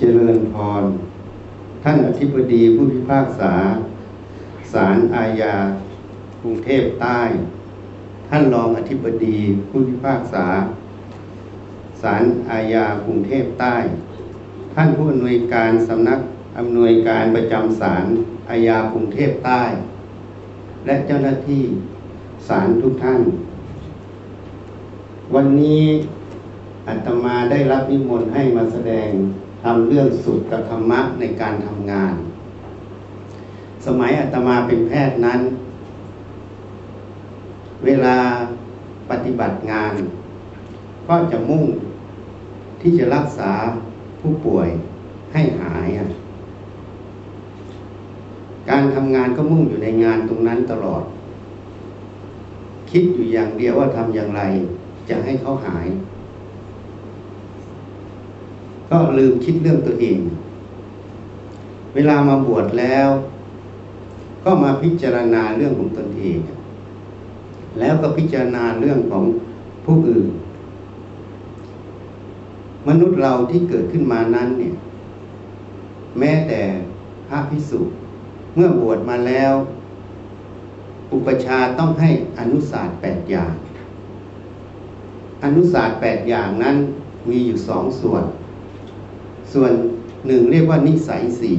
เจริญพร ท่านอธิบดีผู้พิพากษา ศาลอาญากรุงเทพใต้ ท่านรองอธิบดีผู้พิพากษา ศาลอาญากรุงเทพใต้ ท่านผู้อำนวยการสำนักอำนวยการประจำศาลอาญากรุงเทพใต้ และเจ้าหน้าที่ศาลทุกท่าน วันนี้อาตมาได้รับนิมนต์ให้มาแสดง ทำเรื่องสุดกับธรรมะในการทำงาน สมัยอาตมาเป็นแพทย์นั้น เวลาปฏิบัติงาน ก็จะมุ่งที่จะรักษาผู้ป่วยให้หาย การทำงานก็มุ่งอยู่ในงานตรงนั้นตลอด คิดอยู่อย่างเดียวว่าทำอย่างไรจะให้เขาหาย ก็ลืมคิดเรื่องตัวเอง เวลามาบวชแล้ว ก็มาพิจารณาเรื่องของตนเอง แล้วก็พิจารณาเรื่องของผู้อื่น มนุษย์เราที่เกิดขึ้นมานั้นเนี่ย แม้แต่พระพิสุเมื่อบวชมาแล้ว อุปชาต้องให้อนุศาสตร์แปดอย่าง อนุศาสตร์แปดอย่างนั้นมีอยู่สองส่วน ส่วนหนึ่งเรียกว่านิสัยสี่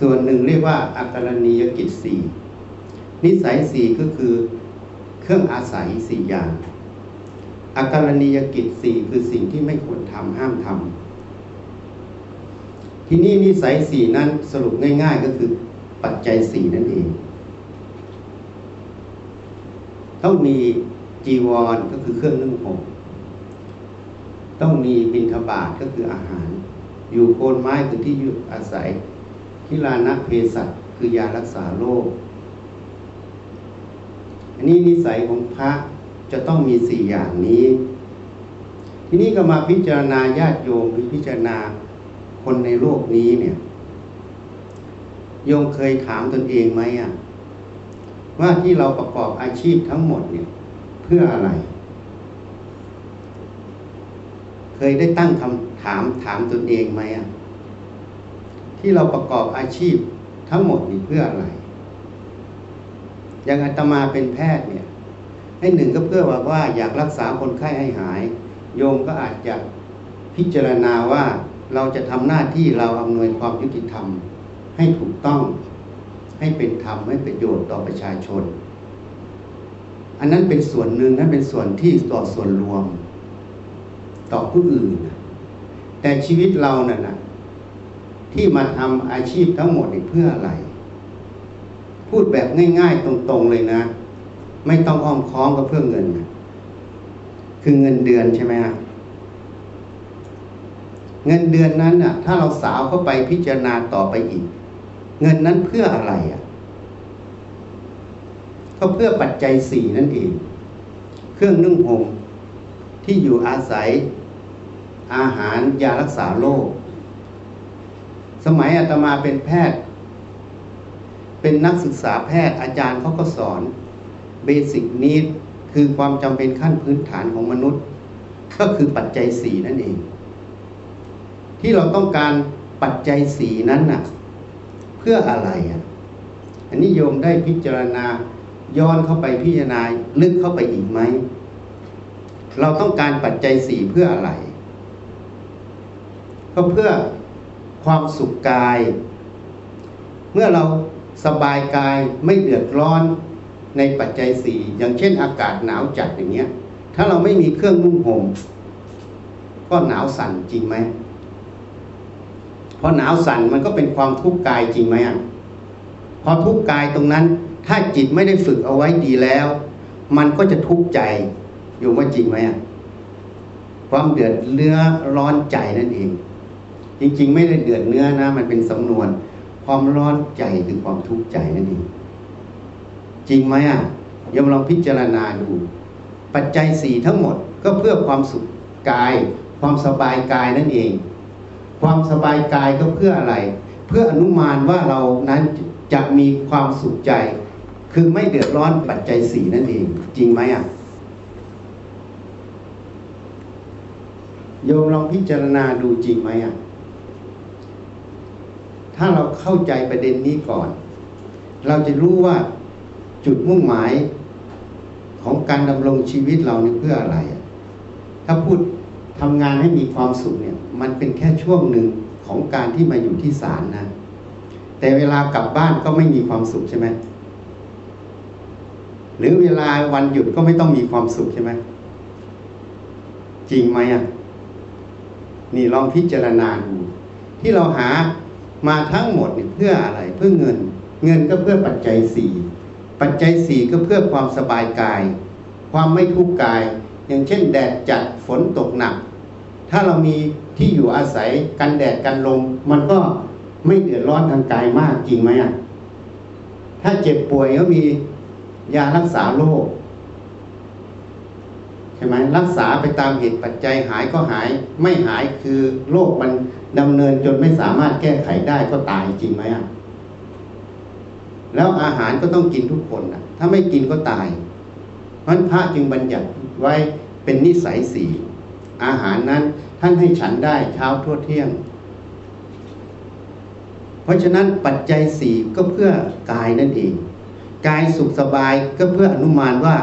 ส่วนหนึ่งเรียกว่าอาการณียกิจสี่นิสัยสี่ก็คือเครื่องอาศัยสี่อย่างอาการณียกิจสี่คือสิ่งที่ไม่ควรทำห้ามทำที่นี่นิสัยสี่นั้นสรุปง่าย ๆ ก็คือปัจจัยสี่นั่นเองต้องมีจีวรก็คือเครื่องนึ่งห่ม ต้องมีบิณฑบาตก็คืออาหาร อยู่โคนไม้คือที่อยู่อาศัยทิลานะเพสัตคือยารักษาโรคอันนี้นิสัยของพระจะต้องมีสี่อย่างนี้ ทีนี้ก็มาพิจารณาญาติโยมพิจารณาคนในโลกนี้เนี่ยโยมเคยถามตนเองไหมอะว่าที่เราประกอบอาชีพทั้งหมดเนี่ย เพื่ออะไร เค ยได้ตั้งคำถามถามตนเองไหมอะที่เราประกอบอาชีพทั้งหมดนี่เพื่ออะไร อย่างอาตมาเป็นแพทย์เนี่ย ให้หนึ่งก็เพื่อว่าว่าอยากรักษาคนไข้ให้หาย โยมก็อาจจะพิจารณาว่าเราจะทำหน้าที่เราอำนวยความยุติธรรม ให้ถูกต้อง ให้เป็นธรรมให้ประโยชน์ต่อประชาชน อันนั้นเป็นส่วนหนึ่งนั้นเป็นส่วนที่ต่อส่วนรวม ต่อผู้อื่น แต่ชีวิตเราเนี่ยนะที่มาทำอาชีพทั้งหมดนี่เพื่ออะไร พูดแบบง่าย ๆ ตรงๆเลยนะ ไม่ต้องอ้อมค้อมกับเพื่อเงินนะคือเงินเดือนใช่ไหมฮะเงินเดือนนั้นน่ะ ถ้าเราสาวเข้าไปพิจารณาต่อไปอีก เงินนั้นเพื่ออะไรอะ ก็เพื่อปัจจัยสี่นั่นเอง เครื่องนึ่งห่มที่อยู่อาศัย อาหารยารักษาโรคสมัยอาตมาเป็นแพทย์ เป็นนักศึกษาแพทย์อาจารย์เขาก็สอนเบสิกนิดคือความจำเป็นขั้นพื้นฐานของมนุษย์ ก็คือปัจจัยสี่นั่นเอง ที่เราต้องการปัจจัยสี่นั้นน่ะ เพื่ออะไรอะอันนี้โยมได้พิจารณาย้อนเข้าไปพิจารณาลึกเข้าไปอีกไหม เราต้องการปัจจัยสี่เพื่ออะไร ก็เพื่อความสุขกาย เมื่อเราสบายกายไม่เดือดร้อนในปัจจัยสี่อย่างเช่นอากาศหนาวจัดอย่างเงี้ย ถ้าเราไม่มีเครื่องนุ่งห่มก็หนาวสั่นจริงไหมพอหนาวสั่นมันก็เป็นความทุกข์กายจริงไหมอะพอทุกข์กายตรงนั้น ถ้าจิตไม่ได้ฝึกเอาไว้ดีแล้ว มันก็จะทุกข์ใจอยู่ว่าจริงไหมอะความเดือดเนื้อร้อนใจนั่นเอง จริงๆ ไม่ได้เดือดเนื้อนะ มันเป็นสำนวน ความร้อนใจคือความทุกข์ใจนั่นเองจริงไหมอะยมลองพิจารณาดู ปัจจัยสี่ทั้งหมดก็เพื่อความสุขกาย ความสบายกายนั่นเอง ความสบายกายก็เพื่ออะไร เพื่ออนุมานว่าเรานั้นจะมีความสุขใจ คือไม่เดือดร้อนปัจจัยสี่นั่นเอง จริงไหมอะโยมลองพิจารณาดูจริงไหมอะ ถ้าเราเข้าใจประเด็นนี้ก่อน เราจะรู้ว่าจุดมุ่งหมายของการดำรงชีวิตเราเนี่ยเพื่ออะไรอะถ้าพูดทำงานให้มีความสุขเนี่ย มันเป็นแค่ช่วงหนึ่งของการที่มาอยู่ที่ศาลนะ แต่เวลากลับบ้านก็ไม่มีความสุขใช่ไหมหรือเวลาวันหยุดก็ไม่ต้องมีความสุขใช่ไหมจริงไหมอะนี่ลองพิจารณาดูที่เราหา มาทั้งหมดเนี่ยเพื่ออะไรเพื่อเงิน เงินก็เพื่อปัจจัยสี่ปัจจัยสี่ก็เพื่อความสบายกาย ความไม่ทุกข์กาย อย่างเช่น แดดจัดฝนตกหนัก ถ้าเรามีที่อยู่อาศัยกันแดดกันลมมันก็ไม่เดือดร้อนทางกายมากจริงไหมอะถ้าเจ็บป่วยก็มียารักษาโรค ช่ไหมรักษาไปตามเหตุปัจจัยหายก็หายไม่หายคือโรคมันดำเนินจนไม่สามารถแก้ไขได้ก็ตายจริงไหมอะแล้วอาหารก็ต้องกินทุกคนนะถ้าไม่กินก็ตายเพราะพระจึงบัญญัติไว้เป็นนิสัยสี่อาหารนั้นท่านให้ฉันได้เช้าชั่วเที่ยง เพราะฉะนั้นปัจจัยสี่ก็เพื่อกายนั่นเอง กายสุขสบายก็เพื่ออนุมานว่า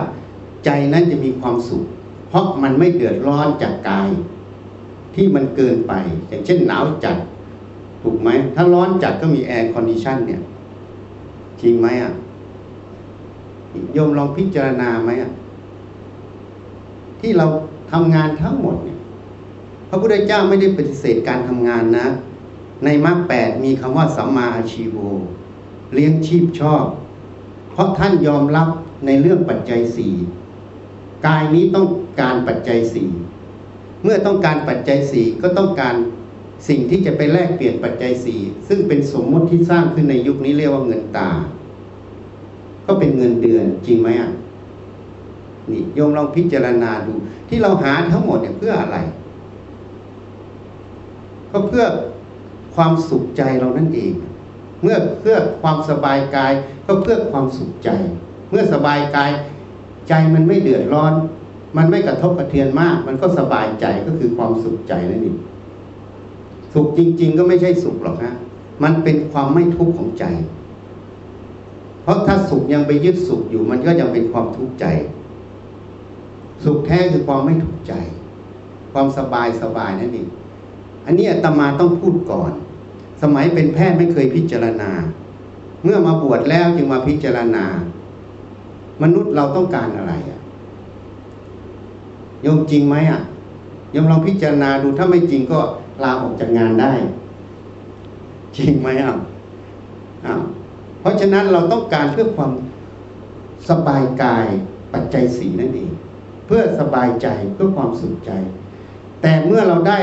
ใจนั้นจะมีความสุข เพราะมันไม่เดือดร้อนจากกาย ที่มันเกินไป อย่างเช่นหนาวจัด ถูกไหม ถ้าร้อนจัดก็มี air condition เนี่ย จริงไหมอะโยมลองพิจารณาไหมอะ ที่เราทำงานทั้งหมดเนี่ย พระพุทธเจ้าไม่ได้ปฏิเสธการทำงานนะ ในมรรคแปดมีคำว่าสัมมาอาชีโวเลี้ยงชีพชอบ เพราะท่านยอมรับในเรื่องปัจจัยสี่ กายนี้ต้องการปัจจัยสี่เมื่อต้องการปัจจัยสี่ก็ต้องการสิ่งที่จะไปแลกเปลี่ยนปัจจัยสี่ซึ่งเป็นสมมติที่สร้างขึ้นในยุคนี้เรียกว่าเงินตา ก็เป็นเงินเดือนจริงไหมอะนี่โยมลองพิจารณาดู ที่เราหาทั้งหมดเนี่ยเพื่ออะไร ก็เพื่อความสุขใจเรานั่นเอง เมื่อเพื่อความสบายกายก็เพื่อความสุขใจ เมื่อสบายกาย ใจมันไม่เดือดร้อน มันไม่กระทบกระเทือนมาก มันก็สบายใจก็คือความสุขใจนั่นเองสุขจริง ๆ ก็ไม่ใช่สุขหรอกฮะมันเป็นความไม่ทุกข์ของใจ เพราะถ้าสุขยังไปยึดสุขอยู่ มันก็ยังเป็นความทุกข์ใจ สุขแท้คือความไม่ทุกข์ใจ ความสบายสบายนั่นเองอันนี้อาตมาต้องพูดก่อน สมัยเป็นแพทย์ไม่เคยพิจารณา เมื่อมาบวชแล้วจึงมาพิจารณา มนุษย์เราต้องการอะไรอะโยมจริงไหมอะโยมลองพิจารณาดูถ้าไม่จริงก็ลาออกจากงานได้ จริงไหมอะอ้าวเพราะฉะนั้นเราต้องการเพื่อความสบายกายปัจจัยสีนั่นเองเพื่อสบายใจเพื่อความสุขใจ แต่เมื่อเราได้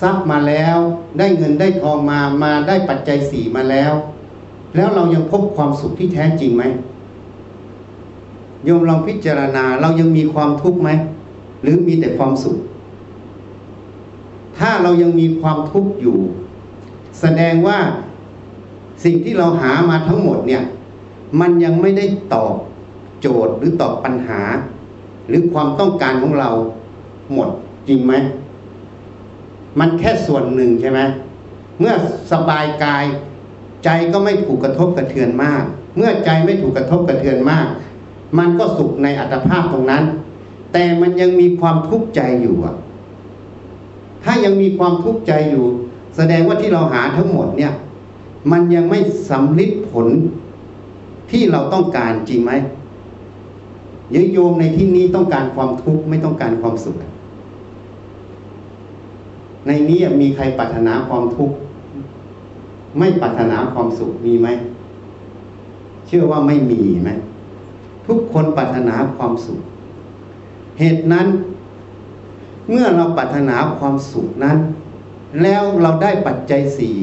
ทรัพย์มาแล้ว ได้เงินได้ทองมามาได้ปัจจัยสี่มาแล้ว แล้วเรายังพบความสุขที่แท้จริงไหม โยมลองพิจารณาเรายังมีความทุกข์ไหม หรือมีแต่ความสุข ถ้าเรายังมีความทุกข์อยู่ แสดงว่าสิ่งที่เราหามาทั้งหมดเนี่ย มันยังไม่ได้ตอบโจทย์หรือตอบปัญหา หรือความต้องการของเราหมดจริงไหม มันแค่ส่วนหนึ่งใช่ไหมเมื่อสบายกายใจก็ไม่ถูกกระทบกระเทือนมาก เมื่อใจไม่ถูกกระทบกระเทือนมาก มันก็สุขในอัตภาพตรงนั้น แต่มันยังมีความทุกข์ใจอยู่อะถ้ายังมีความทุกข์ใจอยู่ แสดงว่าที่เราหาทั้งหมดเนี่ย มันยังไม่สำลิดผลที่เราต้องการจริงไหมยโยมในที่นี้ต้องการความทุกข์ไม่ต้องการความสุข ในนี้มีใครปรารถนาความทุกข์ ไม่ปรารถนาความสุขมีไหม เชื่อว่าไม่มีไหม ทุกคนปรารถนาความสุข เหตุนั้น เมื่อเราปรารถนาความสุขนั้น แล้วเราได้ปัจจัยสี่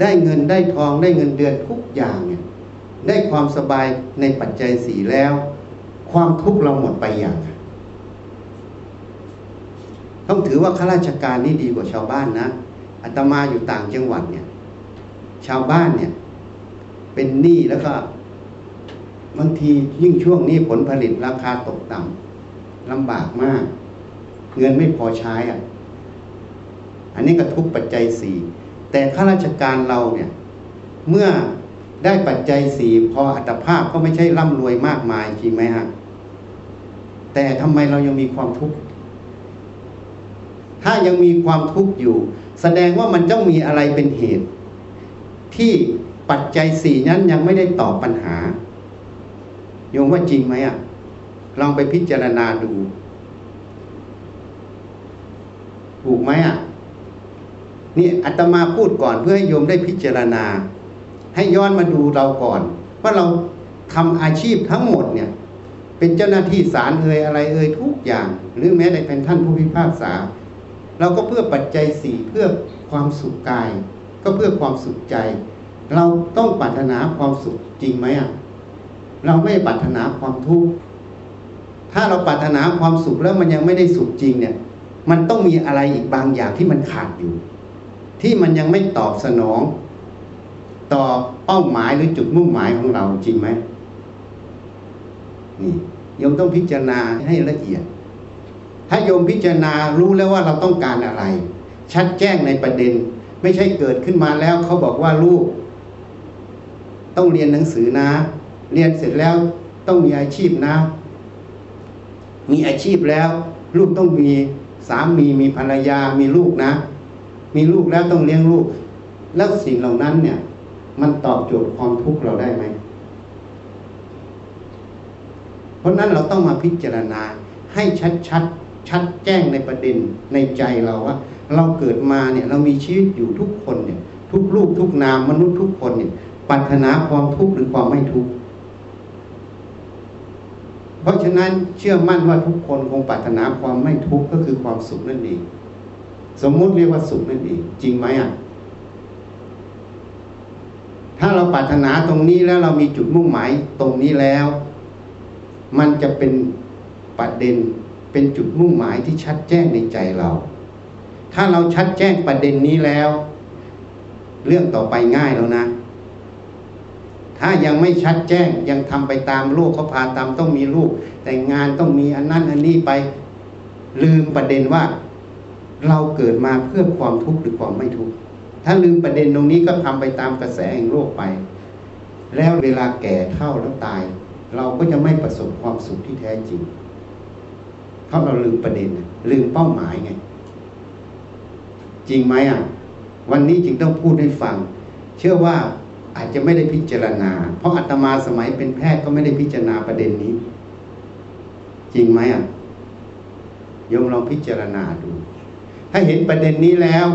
ได้เงินได้ทองได้เงินเดือนทุกอย่างเนี่ยได้ความสบายในปัจจัยสี่แล้ว ความทุกข์เราหมดไปอย่าง ต้องถือว่าข้าราชการนี่ดีกว่าชาวบ้านนะอาตมาอยู่ต่างจังหวัดเนี่ย ชาวบ้านเนี่ย เป็นหนี้แล้วก็ บางทียิ่งช่วงนี้ผลผลิตราคาตกต่ำลำบากมาก เงินไม่พอใช้อะ อันนี้ก็ทุกปัจจัยสี่แต่ข้าราชการเราเนี่ย เมื่อได้ปัจจัยสี่พออัตภาพก็ไม่ใช่ร่ำรวยมากมายจริงไหมฮะแต่ทำไมเรายังมีความทุกข์ถ้ายังมีความทุกข์อยู่ แสดงว่ามันต้องมีอะไรเป็นเหตุ ที่ปัจจัยสี่นั้นยังไม่ได้ตอบปัญหา โยมว่าจริงไหมอะลองไปพิจารณาดู ถูกไหมอะนี่อาตมาพูดก่อนเพื่อให้โยมได้พิจารณา ให้ย้อนมาดูเราก่อน ว่าเราทำอาชีพทั้งหมดเนี่ย เป็นเจ้าหน้าที่ศาลเอ่ยอะไรเอ่ยทุกอย่าง หรือแม้แต่เป็นท่านผู้พิพากษา เราก็เพื่อปัจจัยสี่เพื่อความสุขกาย ก็เพื่อความสุขใจ เราต้องปรารถนาความสุขจริงไหมอะ เราไม่ปรารถนาความทุกข์ถ้าเราปรารถนาความสุขแล้วมันยังไม่ได้สุขจริงเนี่ย มันต้องมีอะไรอีกบางอย่างที่มันขาดอยู่ ที่มันยังไม่ตอบสนอง ต่อเป้าหมายหรือจุดมุ่งหมายของเราจริงไหมนี่โยมต้องพิจารณาให้ละเอียด ถ้าโยมพิจารณารู้แล้วว่าเราต้องการอะไร ชัดแจ้งในประเด็น ไม่ใช่เกิดขึ้นมาแล้วเขาบอกว่าลูก ต้องเรียนหนังสือนะ เรียนเสร็จแล้วต้องมีอาชีพนะ มีอาชีพแล้ว ลูกต้องมีสามีมีภรรยามีลูกนะ มีลูกแล้วต้องเลี้ยงลูก แล้วสิ่งเหล่านั้นเนี่ย มันตอบโจทย์ความทุกข์เราได้ไหมเพราะนั้นเราต้องมาพิจารณาให้ชัดชัดชัดแจ้งในประเด็นในใจเราว่า เราเกิดมาเนี่ยเรามีชีวิตอยู่ทุกคนเนี่ย ทุกรูปทุกนามมนุษย์ทุกคนเนี่ยปรารถนาความทุกข์หรือความไม่ทุกข์ เพราะฉะนั้นเชื่อมั่นว่าทุกคนคงปรารถนาความไม่ทุกข์ก็คือความสุขนั่นเองสมมุติเรียกว่าสุขนั่นเองจริงไหมอะถ้าเราปรารถนาตรงนี้แล้วเรามีจุดมุ่งหมายตรงนี้แล้ว มันจะเป็นประเด็นเป็นจุดมุ่งหมายที่ชัดแจ้งในใจเรา ถ้าเราชัดแจ้งประเด็นนี้แล้ว เรื่องต่อไปง่ายแล้วนะ ถ้ายังไม่ชัดแจ้งยังทำไปตามโลกเขาพาตามต้องมีลูก แต่งานต้องมีอันนั้นอันนี้ไปลืมประเด็นว่า เราเกิดมาเพื่อความทุกข์หรือความไม่ทุกข์ถ้าลืมประเด็นตรงนี้ก็ทำไปตามกระแสแห่งโลกไป แล้วเวลาแก่เท่าแล้วตาย เราก็จะไม่ประสบความสุขที่แท้จริง เพราะเราลืมประเด็น ลืมเป้าหมายไง จริงไหมอะ วันนี้จึงต้องพูดให้ฟัง เชื่อว่า อาจจะไม่ได้พิจารณา เพราะอาตมาสมัยเป็นแพทย์ก็ไม่ได้พิจารณาประเด็นนี้ จริงไหมอะยมลองพิจารณาดู ถ้าเห็นประเด็นนี้แล้ว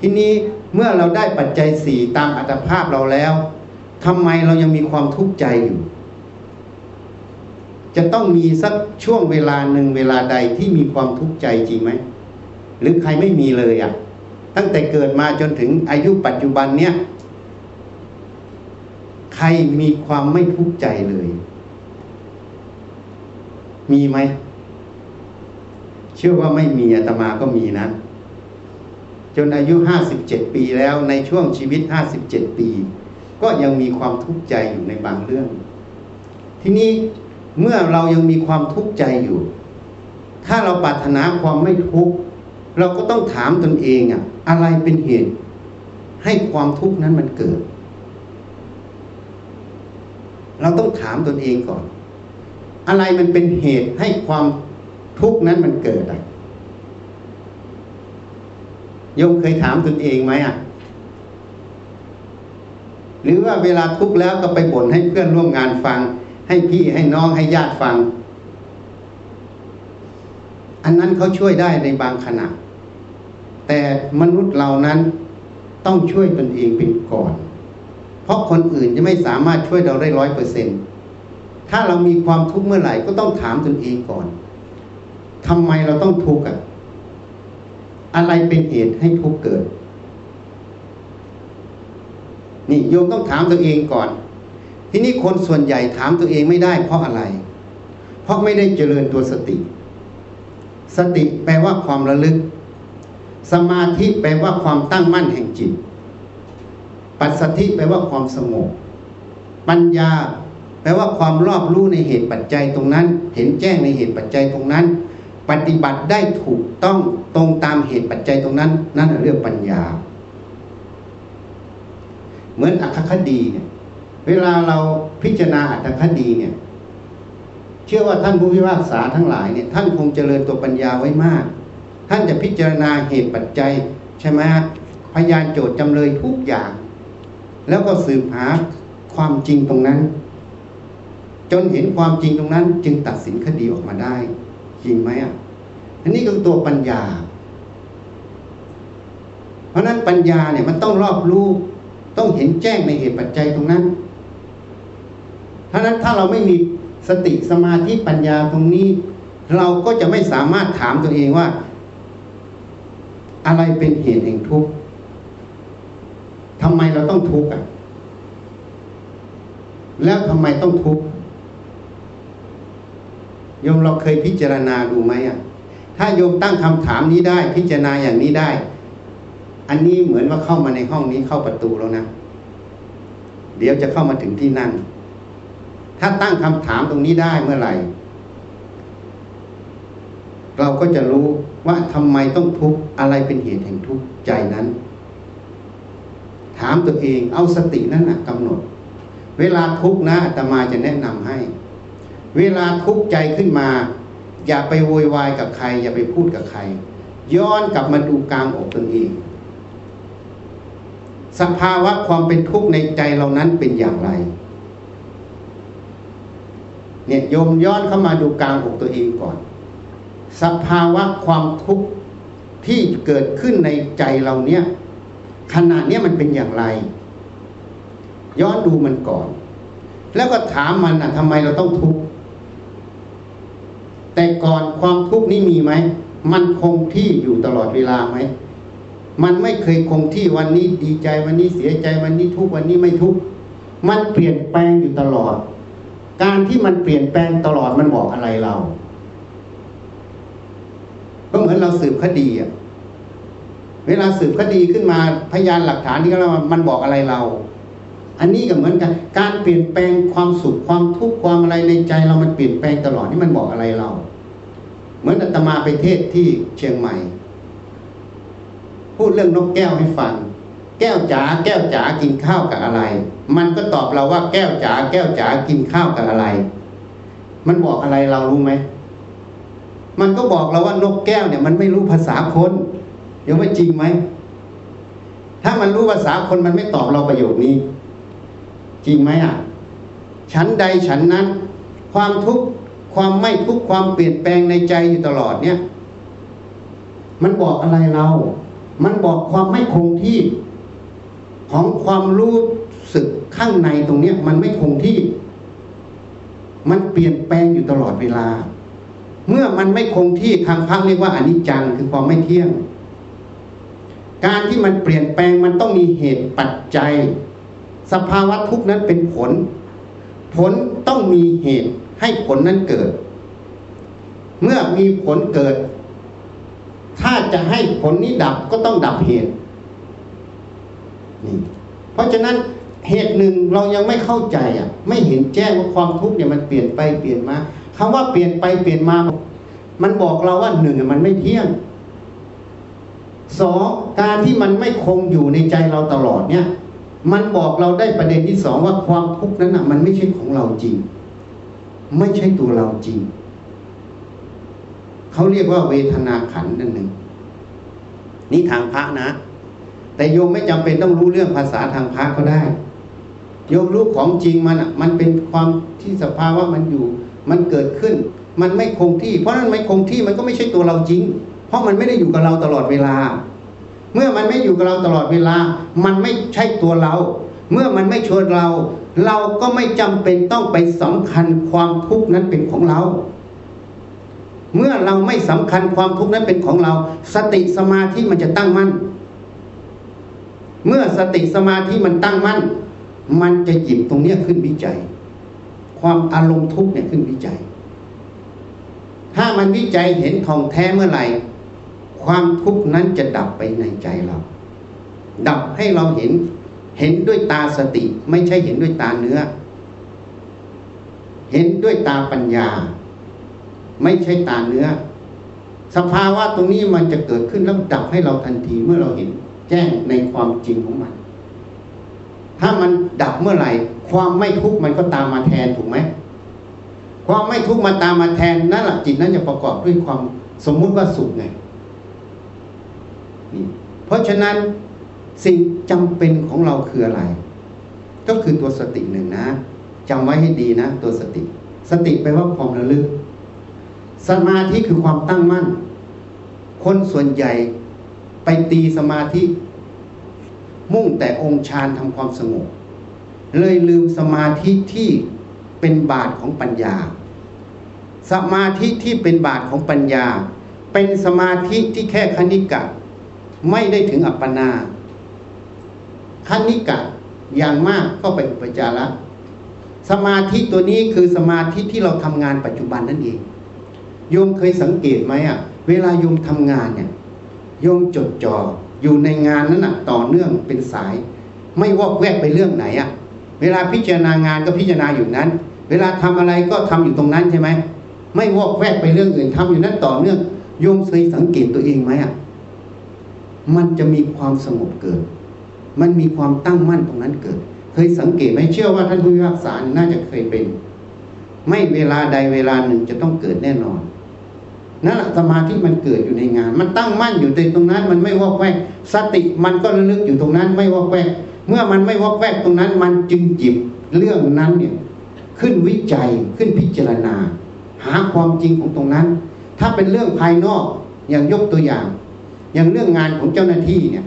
ทีนี้เมื่อเราได้ปัจจัยสี่ตามอัตภาพเราแล้วทำไมเรายังมีความทุกข์ใจอยู่ จะต้องมีสักช่วงเวลาหนึ่งเวลาใดที่มีความทุกข์ใจจริงไหมหรือใครไม่มีเลยอะ่ะ ตั้งแต่เกิดมาจนถึงอายุปัจจุบันเนี้ย ใครมีความไม่ทุกข์ใจเลย มีไหม เชื่อว่าไม่มีอาตมาก็มีนะ จนอายุห้าสิบเจ็ดปีแล้วในช่วงชีวิตห้าสิบเจ็ดปี ก็ยังมีความทุกข์ใจอยู่ในบางเรื่อง ทีนี้เมื่อเรายังมีความทุกข์ใจอยู่ ถ้าเราปรารถนาความไม่ทุกข์เราก็ต้องถามตนเองอะอะไรเป็นเหตุ ให้ความทุกข์นั้นมันเกิด เราต้องถามตนเองก่อน อะไรมันเป็นเหตุให้ความทุกข์นั้นมันเกิดอะโยมเคยถามตนเองไหมอะ หรือว่าเวลาทุกข์แล้วก็ไปบ่นให้เพื่อนร่วมงานฟัง ให้พี่ให้น้องให้ญาติฟัง อันนั้นเขาช่วยได้ในบางขณะ แต่มนุษย์เรานั้นต้องช่วยตนเองเป็นก่อน เพราะคนอื่นจะไม่สามารถช่วยเราได้ร้อยเปอร์เซ็นถ้าเรามีความทุกข์เมื่อไหร่ก็ต้องถามตนเองก่อนทำไมเราต้องทุกข์อะอะไรเป็นเหตุให้ทุกข์เกิด นี่โยมต้องถามตัวเองก่อน ที่นี้คนส่วนใหญ่ถามตัวเองไม่ได้ เพราะอะไร เพราะไม่ได้เจริญตัวสติ สติแปลว่าความระลึก สมาธิแปลว่าความตั้งมั่นแห่งจิต ปัสสธิแปลว่าความสงบ ปัญญา แปลว่าความรอบรู้ในเหตุปัจจัยตรงนั้น เห็นแจ้งในเหตุปัจจัยตรงนั้น ปฏิบัติได้ถูกต้องตรงตามเหตุปัจจัยตรงนั้น นั่นเรื่องปัญญา เหมือนอัคคดีเนี่ยเวลาเราพิจารณาอัคคดีเนี่ย เชื่อว่าท่านผู้พิพากษาทั้งหลายเนี่ยท่านคงเจริญตัวปัญญาไว้มาก ท่านจะพิจารณาเหตุปัจจัยใช่ไหมพยานโจทย์จำเลยทุกอย่าง แล้วก็สืบหาความจริงตรงนั้น จนเห็นความจริงตรงนั้น จึงตัดสินคดีออกมาได้ จริงไหมอะอันนี้คือตัวปัญญา เพราะนั้นปัญญาเนี่ยมันต้องรอบรู้ต้องเห็นแจ้งในเหตุปัจจัยตรงนั้นเพราะนั้นถ้าเราไม่มีสติสมาธิปัญญาตรงนี้ เราก็จะไม่สามารถถามตัวเองว่า อะไรเป็นเหตุแห่งทุกข์ ทำไมเราต้องทุกข์อะ แล้วทำไมต้องทุกข์โยมเราเคยพิจารณาดูไหมอะ ถ้าโยมตั้งคำถามนี้ได้ พิจารณาอย่างนี้ได้ อันนี้เหมือนว่าเข้ามาในห้องนี้เข้าประตูแล้วนะ เดี๋ยวจะเข้ามาถึงที่นั่งถ้าตั้งคำถามตรงนี้ได้เมื่อไหร่ เราก็จะรู้ว่าทำไมต้องทุกข์อะไรเป็นเหตุแห่งทุกข์ใจนั้น ถามตัวเองเอาสตินั้นนะกำหนด เวลาทุกข์นะอาตมาจะแนะนำให้ เวลาทุกข์ใจขึ้นมา อย่าไปโวยวายกับใคร อย่าไปพูดกับใคร ย้อนกลับมาดูกลางอกตนเอง สภาวะความเป็นทุกข์ในใจเรานั้นเป็นอย่างไรเนี่ยโยมย้อนเข้ามาดูกลางอกตัวเองก่อน สภาวะความทุกข์ที่เกิดขึ้นในใจเราเนี่ย ขณะนี้มันเป็นอย่างไร ย้อนดูมันก่อน แล้วก็ถามมันอะทำไมเราต้องทุกข์แต่ก่อนความทุกข์นี้มีไหมมันคงที่อยู่ตลอดเวลาไหมมันไม่เคยคงที่วันนี้ดีใจวันนี้เสียใจวันนี้ทุกวันนี้ไม่ทุกมันเปลี่ยนแปลงอยู่ตลอด การที่มันเปลี่ยนแปลงตลอดมันบอกอะไรเรา ก็เหมือนเราสืบคดีอะ เวลาสืบคดีขึ้นมาพยานหลักฐานที่เรามันบอกอะไรเรา อันนี้ก็เหมือนกัน การเปลี่ยนแปลงความสุขความทุกข์ความอะไรในใจเรามันเปลี่ยนแปลงตลอดนี่มันบอกอะไรเรา เหมือนอาตมาไปเทศที่เชียงใหม่ พูดเรื่องนกแก้วให้ฟัง แก้วจ๋าแก้วจ๋ากินข้าวกับอะไร มันก็ตอบเราว่าแก้วจ๋าแก้วจ๋ากินข้าวกับอะไร มันบอกอะไรเรารู้ไหมมันก็บอกเราว่านกแก้วเนี่ย มันไม่รู้ภาษาคน ยังไม่าจริงไหม ถ้ามันรู้ภาษาคนมันไม่ตอบเราประโยคนี้ จริงไหมอะ ฉันใดฉันนั้น ความทุกข์ความไม่ทุกข์ความเปลี่ยนแปลงในใจอยู่ตลอดเนี่ย มันบอกอะไรเรา มันบอกความไม่คงที่ของความรู้สึกข้างในตรงเนี้ย มันไม่คงที่ มันเปลี่ยนแปลงอยู่ตลอดเวลา เมื่อมันไม่คงที่ทางพักเรียกว่าอนิจจังคือความไม่เที่ยง การที่มันเปลี่ยนแปลงมันต้องมีเหตุปัจจัย สภาวะทุกนั้นเป็นผล ผลต้องมีเหตุให้ผลนั้นเกิด เมื่อมีผลเกิด ถ้าจะให้ผลนี้ดับก็ต้องดับเหตุนี่เพราะฉะนั้นเหตุหนึ่งเรายังไม่เข้าใจอะ ไม่เห็นแจ้งว่าความทุกข์เนี่ยมันเปลี่ยนไปเปลี่ยนมาคำว่าเปลี่ยนไปเปลี่ยนมา มันบอกเราว่าหนึ่งมันไม่เที่ยง สองการที่มันไม่คงอยู่ในใจเราตลอดเนี่ย มันบอกเราได้ประเด็นที่สองว่าความทุกข์นั้นอะมันไม่ใช่ของเราจริง ไม่ใช่ตัวเราจริง เขาเรียกว่าเวทนาขันนั่นหนึ่งนี่ทางพระนะ แต่โยมไม่จำเป็นต้องรู้เรื่องภาษาทางพระก็ได้ โยมรู้ของจริงมันอะ มันเป็นความที่สภาวะมันอยู่ มันเกิดขึ้น มันไม่คงที่ เพราะนั้นไม่คงที่มันก็ไม่ใช่ตัวเราจริง ราะมันไม่ได้อยู่กับเราตลอดเวลา เมื่อมันไม่อยู่กับเราตลอดเวลา มันไม่ใช่ตัวเรา เมื่อมันไม่ชวนเรา เราก็ไม่จำเป็นต้องไปสำคัญความทุกข์นั้นเป็นของเรา เมื่อเราไม่สำคัญความทุกข์นั้นเป็นของเรา สติสมาธิมันจะตั้งมั่น เมื่อสติสมาธิมันตั้งมั่น มันจะหยิบตรงเนี้ยขึ้นวิจัย ความอารมณ์ทุกข์เนี่ยขึ้นวิจัยถ้ามันวิจัยเห็นทองแท้เมื่อไหร่ ความทุกข์นั้นจะดับไปในใจเรา ดับให้เราเห็นเห็นด้วยตาสติ ไม่ใช่เห็นด้วยตาเนื้อ เห็นด้วยตาปัญญา ไม่ใช่ตาเนื้อ สภาวะตรงนี้มันจะเกิดขึ้นแล้วดับให้เราทันทีเมื่อเราเห็น แจ้งในความจริงของมัน ถ้ามันดับเมื่อไหร่ ความไม่ทุกข์มันก็ตามมาแทนถูกไหมความไม่ทุกข์มาตามมาแทนนั่นแหละจิตนั้นจะประกอบด้วยความสมมุติว่าสุขไง เพราะฉะนั้นสิ่งจำเป็นของเราคืออะไร ก็คือตัวสติหนึ่งนะจำไว้ให้ดีนะ ตัวสติ สติแปลว่าความระลึก สมาธิคือความตั้งมั่น คนส่วนใหญ่ไปตีสมาธิ มุ่งแต่องค์ฌานทำความสงบเลยลืมสมาธิที่เป็นบาทของปัญญา สมาธิที่เป็นบาทของปัญญา เป็นสมาธิที่แค่คณิกะ ไม่ได้ถึงอัปปนาคณิกะอย่างมากก็เป็นอุปจาระสมาธิตัวนี้คือสมาธิที่เราทำงานปัจจุบันนั่นเองโยมเคยสังเกตไหมอะ เวลาโยมทำงานเนี่ยโยมจดจ่ออยู่ในงานนั้นอะต่อเนื่องเป็นสาย ไม่วอกแวกไปเรื่องไหนอะ เวลาพิจารณางานก็พิจารณาอยู่นั้น เวลาทำอะไรก็ทำอยู่ตรงนั้นใช่ไหมไม่วอกแวกไปเรื่องอื่นทำอยู่นั้นต่อเนื่องโยมเคยสังเกตตัวเองไหมอะ มันจะมีความสงบเกิด มันมีความตั้งมั่นตรงนั้นเกิด เคยสังเกตไหมเชื่อว่าท่านผู้พิพากษาน่าจะเคยเป็น ไม่เวลาใดเวลาหนึ่งจะต้องเกิดแน่นอนนั่นแหละสมาธิมันเกิดอยู่ในงาน มันตั้งมั่นอยู่ในตรงนั้น มันไม่วอกแวก สติมันก็ระลึกอยู่ตรงนั้น ไม่วอกแวก เมื่อมันไม่วอกแวกตรงนั้น มันจึงจิบเรื่องนั้นเนี่ยขึ้นวิจัยขึ้นพิจารณา หาความจริงของตรงนั้น ถ้าเป็นเรื่องภายนอกอย่างยกตัวอย่าง อย่างเรื่องงานของเจ้าหน้าที่เนี่ย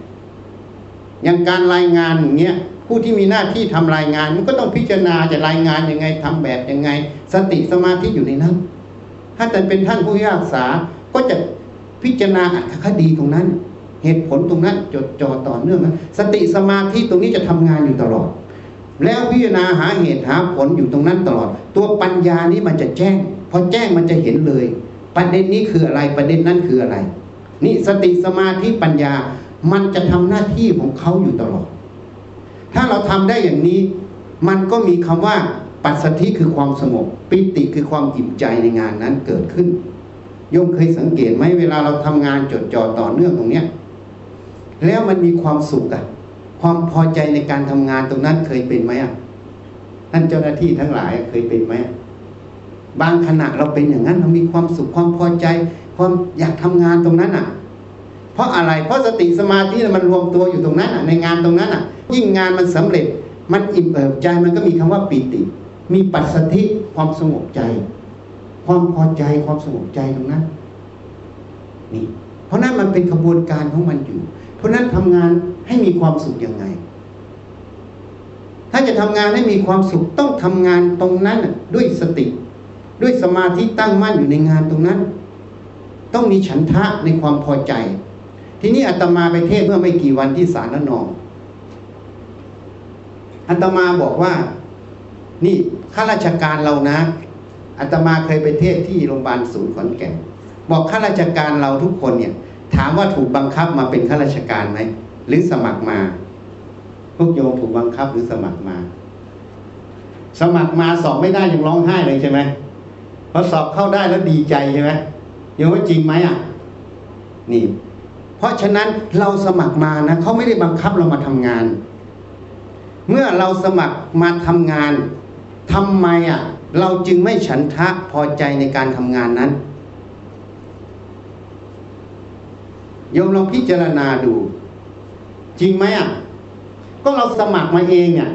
อย่างการรายงานอย่างเงี้ยผู้ที่มีหน้าที่ทำรายงานมันก็ต้องพิจารณาจะรายงานยังไงทำแบบยังไง สติสมาธิอยู่ในนั้น ถ้าแต่เป็นท่านผู้พิพากษาก็จะพิจารณาอัตคดีตรงนั้น เหตุผลตรงนั้นจดจ่อต่อเนื่องนะสติสมาธิตรงนี้จะทำงานอยู่ตลอด แล้วพิจารณาหาเหตุหาผลอยู่ตรงนั้นตลอด ตัวปัญญานี้มันจะแจ้งพอแจ้งมันจะเห็นเลย ประเด็นนี้คืออะไรประเด็นนั้นคืออะไร นี่สติสมาธิปัญญา มันจะทำหน้าที่ของเขาอยู่ตลอด ถ้าเราทำได้อย่างนี้ มันก็มีคำว่า ปัสสธิคือความสงบปิติคือความอิ่มใจในงานนั้นเกิดขึ้นโยมเคยสังเกตไหมเวลาเราทำงานจดจ่อต่อเนื่องตรงเนี้ยแล้วมันมีความสุขอะความพอใจในการทำงานตรงนั้นเคยเป็นไหมอะท่านเจ้าหน้าที่ทั้งหลายเคยเป็นไหมบางขณะเราเป็นอย่างนั้นเรามีความสุขความพอใจ ความอยากทำงานตรงนั้นอะ เพราะอะไรเพราะสติสมาธิมันรวมตัวอยู่ตรงนั้นอะ ในงานตรงนั้นอะ ยิ่งงานมันสำเร็จมันอิ่มเอิบใจมันก็มีคำว่าปีติ มีปัสสธิความสงบใจ ความพอใจความสงบใจตรงนั้นนี่เพราะนั้นมันเป็นกระบวนการของมันอยู่ เพราะนั้นทำงานให้มีความสุขยังไง ถ้าจะทำงานให้มีความสุขต้องทำงานตรงนั้นด้วยสติ ด้วยสมาธิตั้งมั่นอยู่ในงานตรงนั้น ต้องมีฉันทะในความพอใจ ทีนี้อาตมาไปเทศเมื่อไม่กี่วันที่สารนองอาตมาบอกว่า นี่ข้าราชการเรานะอาตมาเคยไปเทศที่โรงพยาบาลศูนย์ขอนแก่นบอกข้าราชการเราทุกคนเนี่ย ถามว่าถูกบังคับมาเป็นข้าราชการไหมหรือสมัครมาพวกโยมถูกบังคับหรือสมัครมา สมัครมาสอบไม่ได้ยังร้องไห้เลยใช่ไหมพอสอบเข้าได้แล้วดีใจใช่ไหม โยมว่าจริงไหมอะนี่ เพราะฉะนั้นเราสมัครมานะเขาไม่ได้บังคับเรามาทำงาน เมื่อเราสมัครมาทำงานทำไมอะ เราจึงไม่ฉันทะพอใจในการทำงานนั้นโยมลองพิจารณาดู จริงไหมอะ ก็เราสมัครมาเองอะ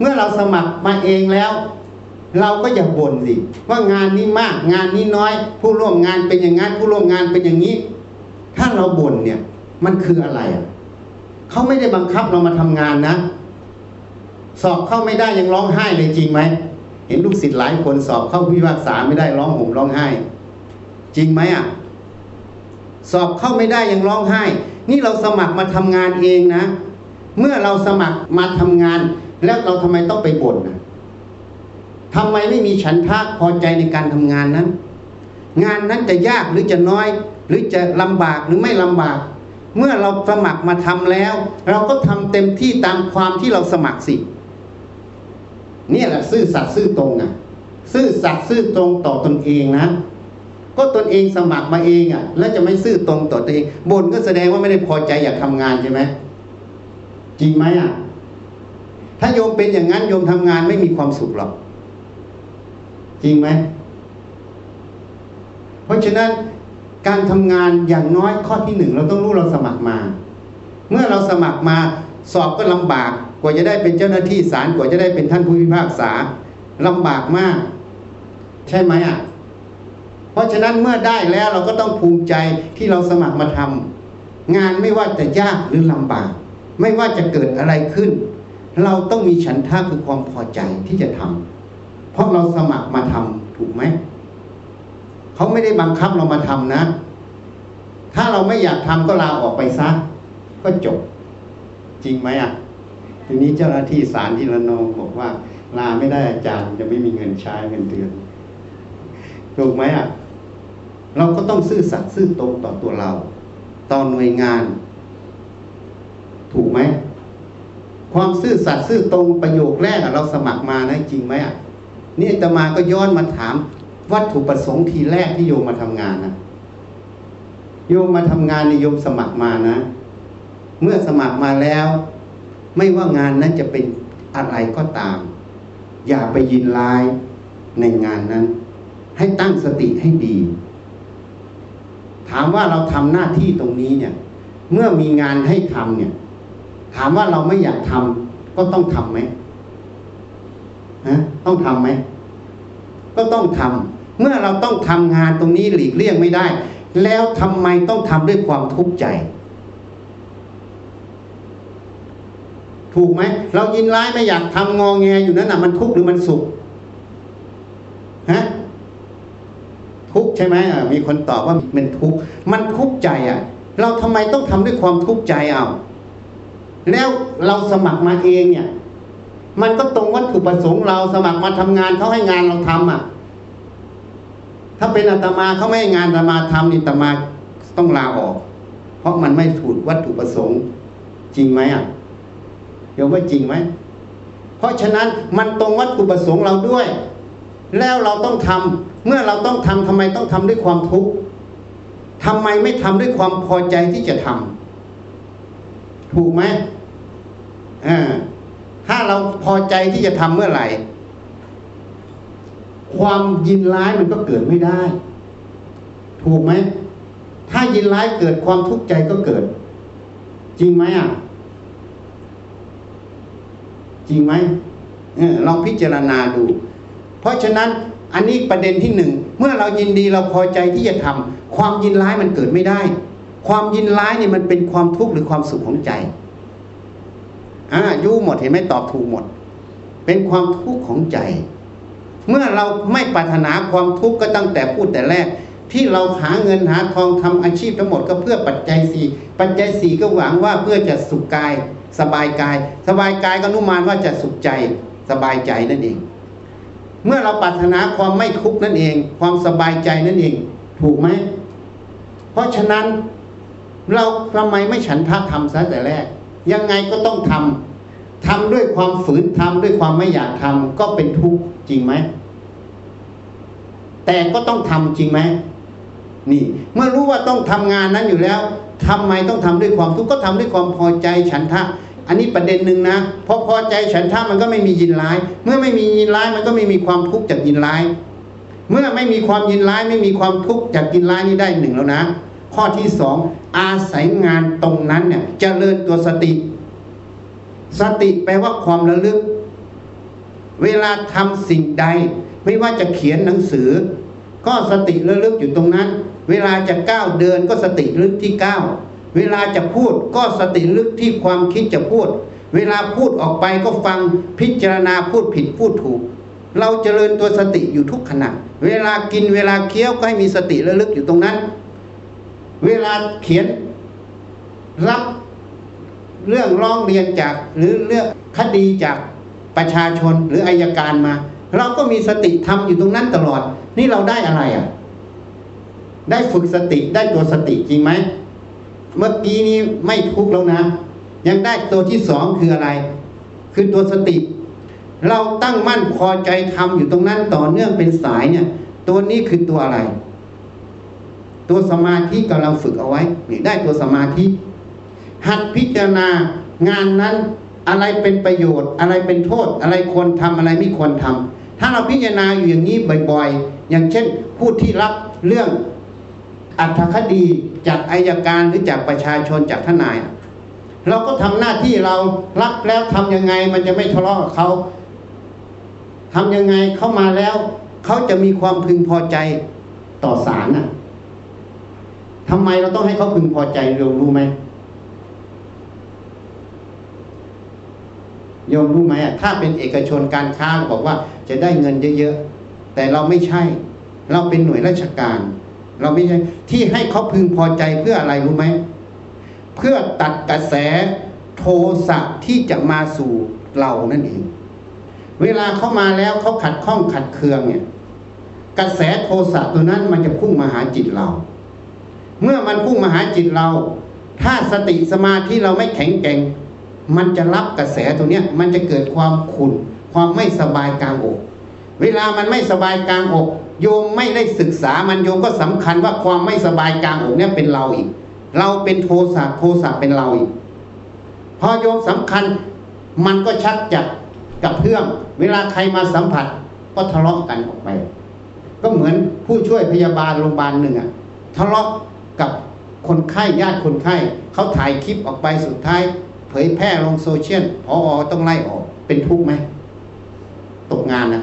เมื่อเราสมัครมาเองแล้ว เราก็อย่าบ่นสิว่างานนี้มากงานนี้น้อย ผู้ร่วมงานเป็นอย่างนั้นผู้ร่วมงานเป็นอย่างนี้ ถ้าเราบ่นเนี่ย มันคืออะไรอะเขาไม่ได้บังคับเรามาทำงานนะ สอบเข้าไม่ได้ยังร้องไห้เลยจริงไหมเห็นลูกศิษย์หลายคนสอบเข้าพิพากษาไม่ได้ร้องห่มร้องไห้ จริงไหมอะสอบเข้าไม่ได้ยังร้องไห้ นี่เราสมัครมาทำงานเองนะ เมื่อเราสมัครมาทำงาน แล้วเราทำไมต้องไปบ่นนะ ทำไมไม่มีฉันทะพอใจในการทำงานนั้น งานนั้นจะยากหรือจะน้อย หรือจะลำบากหรือไม่ลำบาก เมื่อเราสมัครมาทำแล้ว เราก็ทำเต็มที่ตามความที่เราสมัครสิเนี่ยแหละซื่อสัตย์ซื่อตรงอะ ซื่อสัตย์ซื่อตรงต่อตนเองนะก็ตนเองสมัครมาเองอะ แล้วจะไม่ซื่อตรงต่อตัวเองบ่นก็แสดงว่าไม่ได้พอใจอยากทำงานใช่ไหมจริงไหมอะ ถ้าโยมเป็นอย่างนั้นโยมทำงานไม่มีความสุขหรอก จริงไหม เพราะฉะนั้นการทำงานอย่างน้อยข้อที่หนึ่งเราต้องรู้เราสมัครมา เมื่อเราสมัครมาสอบก็ลำบากกว่าจะได้เป็นเจ้าหน้าที่ศาลกว่าจะได้เป็นท่านผู้พิพากษาลำบากมาก ใช่ไหมอะเพราะฉะนั้นเมื่อได้แล้วเราก็ต้องภูมิใจที่เราสมัครมาทำงานไม่ว่าจะยากหรือลำบาก ไม่ว่าจะเกิดอะไรขึ้น เราต้องมีฉันทะคือความพอใจที่จะทำ เพราะเราสมัครมาทำถูกไหมเขาไม่ได้บังคับเรามาทำนะ ถ้าเราไม่อยากทำก็ลาออกไปซะก็จบ จริงไหมอะทีนี้เจ้าหน้าที่ศาลที่ระนองบอกว่า ลาไม่ได้อาจารย์จะไม่มีเงินใช้เงินเดือนถูกไหมอะ เราก็ต้องซื่อสัตย์ซื่อตรงต่อตัวเรา ต่อหน่วยงาน ถูกไหมความซื่อสัตย์ซื่อตรงประโยคแรกเราสมัครมานะจริงไหมอะ นี่อาตมาก็ย้อนมาถาม วัตถุประสงค์ทีแรกที่โยมมาทำงานนะโยมมาทำงานในโยมสมัครมานะ เมื่อสมัครมาแล้ว ไม่ว่างานนั้นจะเป็นอะไรก็ตาม อย่าไปยินร้ายในงานนั้น ให้ตั้งสติให้ดี ถามว่าเราทำหน้าที่ตรงนี้เนี่ย เมื่อมีงานให้ทำเนี่ย ถามว่าเราไม่อยากทำก็ต้องทำไหม ฮะต้องทำไหมก็ต้องทำเมื่อเราต้องทำงานตรงนี้หลีกเลี่ยงไม่ได้ แล้วทำไมต้องทำด้วยความทุกข์ใจ ถูกไหมเรายินร้ายไม่อยากทำงองแงอยู่นั้นน่ะมันทุกข์หรือมันสุขฮะทุกข์ใช่ไหมมีคนตอบว่ามันทุกข์มันทุกข์ใจอะ เราทำไมต้องทำด้วยความทุกข์ใจเอาแล้วเราสมัครมาเองเนี่ย มันก็ตรงวัตถุประสงค์เราสมัครมาทำงานเขาให้งานเราทำอะ ถ้าเป็นอาตมาเขาไม่ให้งานอาตมาทำนี่อาตมาต้องลาออก เพราะมันไม่ถูกวัตถุประสงค์ จริงไหมอะเดี๋ยวว่าจริงไหมเพราะฉะนั้นมันตรงวัตถุประสงค์เราด้วย แล้วเราต้องทำเมื่อเราต้องทำทำไมต้องทำด้วยความทุกข์ทำไมไม่ทำด้วยความพอใจที่จะทำถูกไหมอ่า ถ้าเราพอใจที่จะทำเมื่อไหร่ ความยินร้ายมันก็เกิดไม่ได้ ถูกไหม ถ้ายินร้ายเกิดความทุกข์ใจก็เกิด จริงไหมอะ จริงไหมเออลองพิจารณาดู เพราะฉะนั้นอันนี้ประเด็นที่หนึ่ง เมื่อเรายินดีเราพอใจที่จะทำความยินร้ายมันเกิดไม่ได้ ความยินร้ายเนี่ยมันเป็นความทุกข์หรือความสุขของใจ อ่ายู่หมดเห็นไหมตอบถูกหมด เป็นความทุกข์ของใจ เมื่อเราไม่ปรารถนาความทุกข์ก็ตั้งแต่พูดแต่แรก ที่เราหาเงินหาทองทำอาชีพทั้งหมดก็เพื่อปัจจัยสี่ปัจจัยสี่ก็หวังว่าเพื่อจะสุขกาย สบายกาย สบายกายก็นุมานว่าจะสุขใจ สบายใจนั่นเอง เมื่อเราปรารถนาความไม่ทุกข์นั่นเอง ความสบายใจนั่นเอง ถูกไหมเพราะฉะนั้นเราทำไมไม่ฉันทะทำซะแต่แรก ยังไงก็ต้องทำทำด้วยความฝืนทำด้วยความไม่อยากทำก็เป็นทุกข์จริงไหมแต่ก็ต้องทำจริงไหมนี่ เมื่อรู้ว่าต้องทำงานนั้นอยู่แล้วทำไมต้องทำด้วยความทุกข์ก็ทำด้วยความพอใจฉันทะ อันนี้ประเด็นหนึ่งนะเพราะพอใจฉันทะมันก็ไม่มียินร้าย เมื่อไม่มียินร้ายมันก็ไม่มีความทุกข์จากยินร้าย เมื่อไม่มีความยินร้ายไม่มีความทุกข์จากยินร้ายนี่ได้หนึ่งแล้วนะ ข้อที่สองอาศัยงานตรงนั้นเนี่ยจเจริญตัวสติ สติแปลว่าความระลึก เวลาทำสิ่งใด ไม่ว่าจะเขียนหนังสือ ก็สติระลึกอยู่ตรงนั้น เวลาจะก้าวเดินก็สติลึกที่ก้าวเวลาจะพูดก็สติลึกที่ความคิดจะพูด เวลาพูดออกไปก็ฟังพิจารณาพูดผิดพูดถูก เราเจริญตัวสติอยู่ทุกขณะ เวลากินเวลาเคี้ยวก็ให้มีสติระลึกอยู่ตรงนั้น เวลาเขียนรับเรื่องร้องเรียนจากหรือเรื่องคดีจากประชาชนหรืออายการมา เราก็มีสติทำอยู่ตรงนั้นตลอด นี่เราได้อะไรอะ ได้ฝึกสติได้ตัวสติจริงไหมเมื่อกี้นี้ไม่ทุกแล้วนะ ยังได้ตัวที่สองคืออะไร คือตัวสติ เราตั้งมั่นพอใจทำอยู่ตรงนั้นต่อเนื่องเป็นสายเนี่ย ตัวนี้คือตัวอะไร ตัวสมาธิกำลังฝึกเอาไว้นี่ได้ตัวสมาธิ หัดพิจารณางานนั้นอะไรเป็นประโยชน์ อะไรเป็นโทษ อะไรควรทำอะไรไม่ควรทำถ้าเราพิจารณาอยู่อย่างนี้บ่อยๆ อย่างเช่น ผู้ที่รับเรื่องอัธคดีจากอายการหรือจากประชาชนจากทนาย เราก็ทำหน้าที่เรารับแล้วทำยังไง มันจะไม่ทะเลาะกับเขาทำยังไงเข้ามาแล้ว เขาจะมีความพึงพอใจต่อศาลน่ะ ทำไมเราต้องให้เขาพึงพอใจเร็วรู้ไหมโยมรู้ไหมอะถ้าเป็นเอกชนการค้าบอกว่าจะได้เงินเยอะๆแต่เราไม่ใช่ เราเป็นหน่วยราชการ เราไม่ใช่ที่ให้เขาพึงพอใจเพื่ออะไรรู้ไหมเพื่อตัดกระแสโทสะที่จะมาสู่เรานั่นเอง เวลาเขามาแล้วเขาขัดข้องขัดเคืองเนี่ย กระแสโทสะตัวนั้นมันจะพุ่งมาหาจิตเรา เมื่อมันพุ่งมาหาจิตเรา ถ้าสติสมาธิเราไม่แข็งแกร่ง มันจะรับกระแสตัวเนี้ยมันจะเกิดความขุ่นความไม่สบายกลางอก เวลามันไม่สบายกลางอก โยมไม่ได้ศึกษามันโยมก็สำคัญว่าความไม่สบายกลางอกเนี่ยเป็นเราอีก เราเป็นโทสะโทสะเป็นเราอีก พอโยมสำคัญมันก็ชักจัดกับเพื่อมเวลาใครมาสัมผัสก็ทะเลาะกันออกไป ก็เหมือนผู้ช่วยพยาบาลโรงพยาบาลหนึ่งอะทะเลาะ กับคนไข้ญาติคนไข้เขาถ่ายคลิปออกไปสุดท้าย เผยแพร่ลงโซเชียลพอต้องไล่ออกเป็นทุกข์ไหมตกงานนะ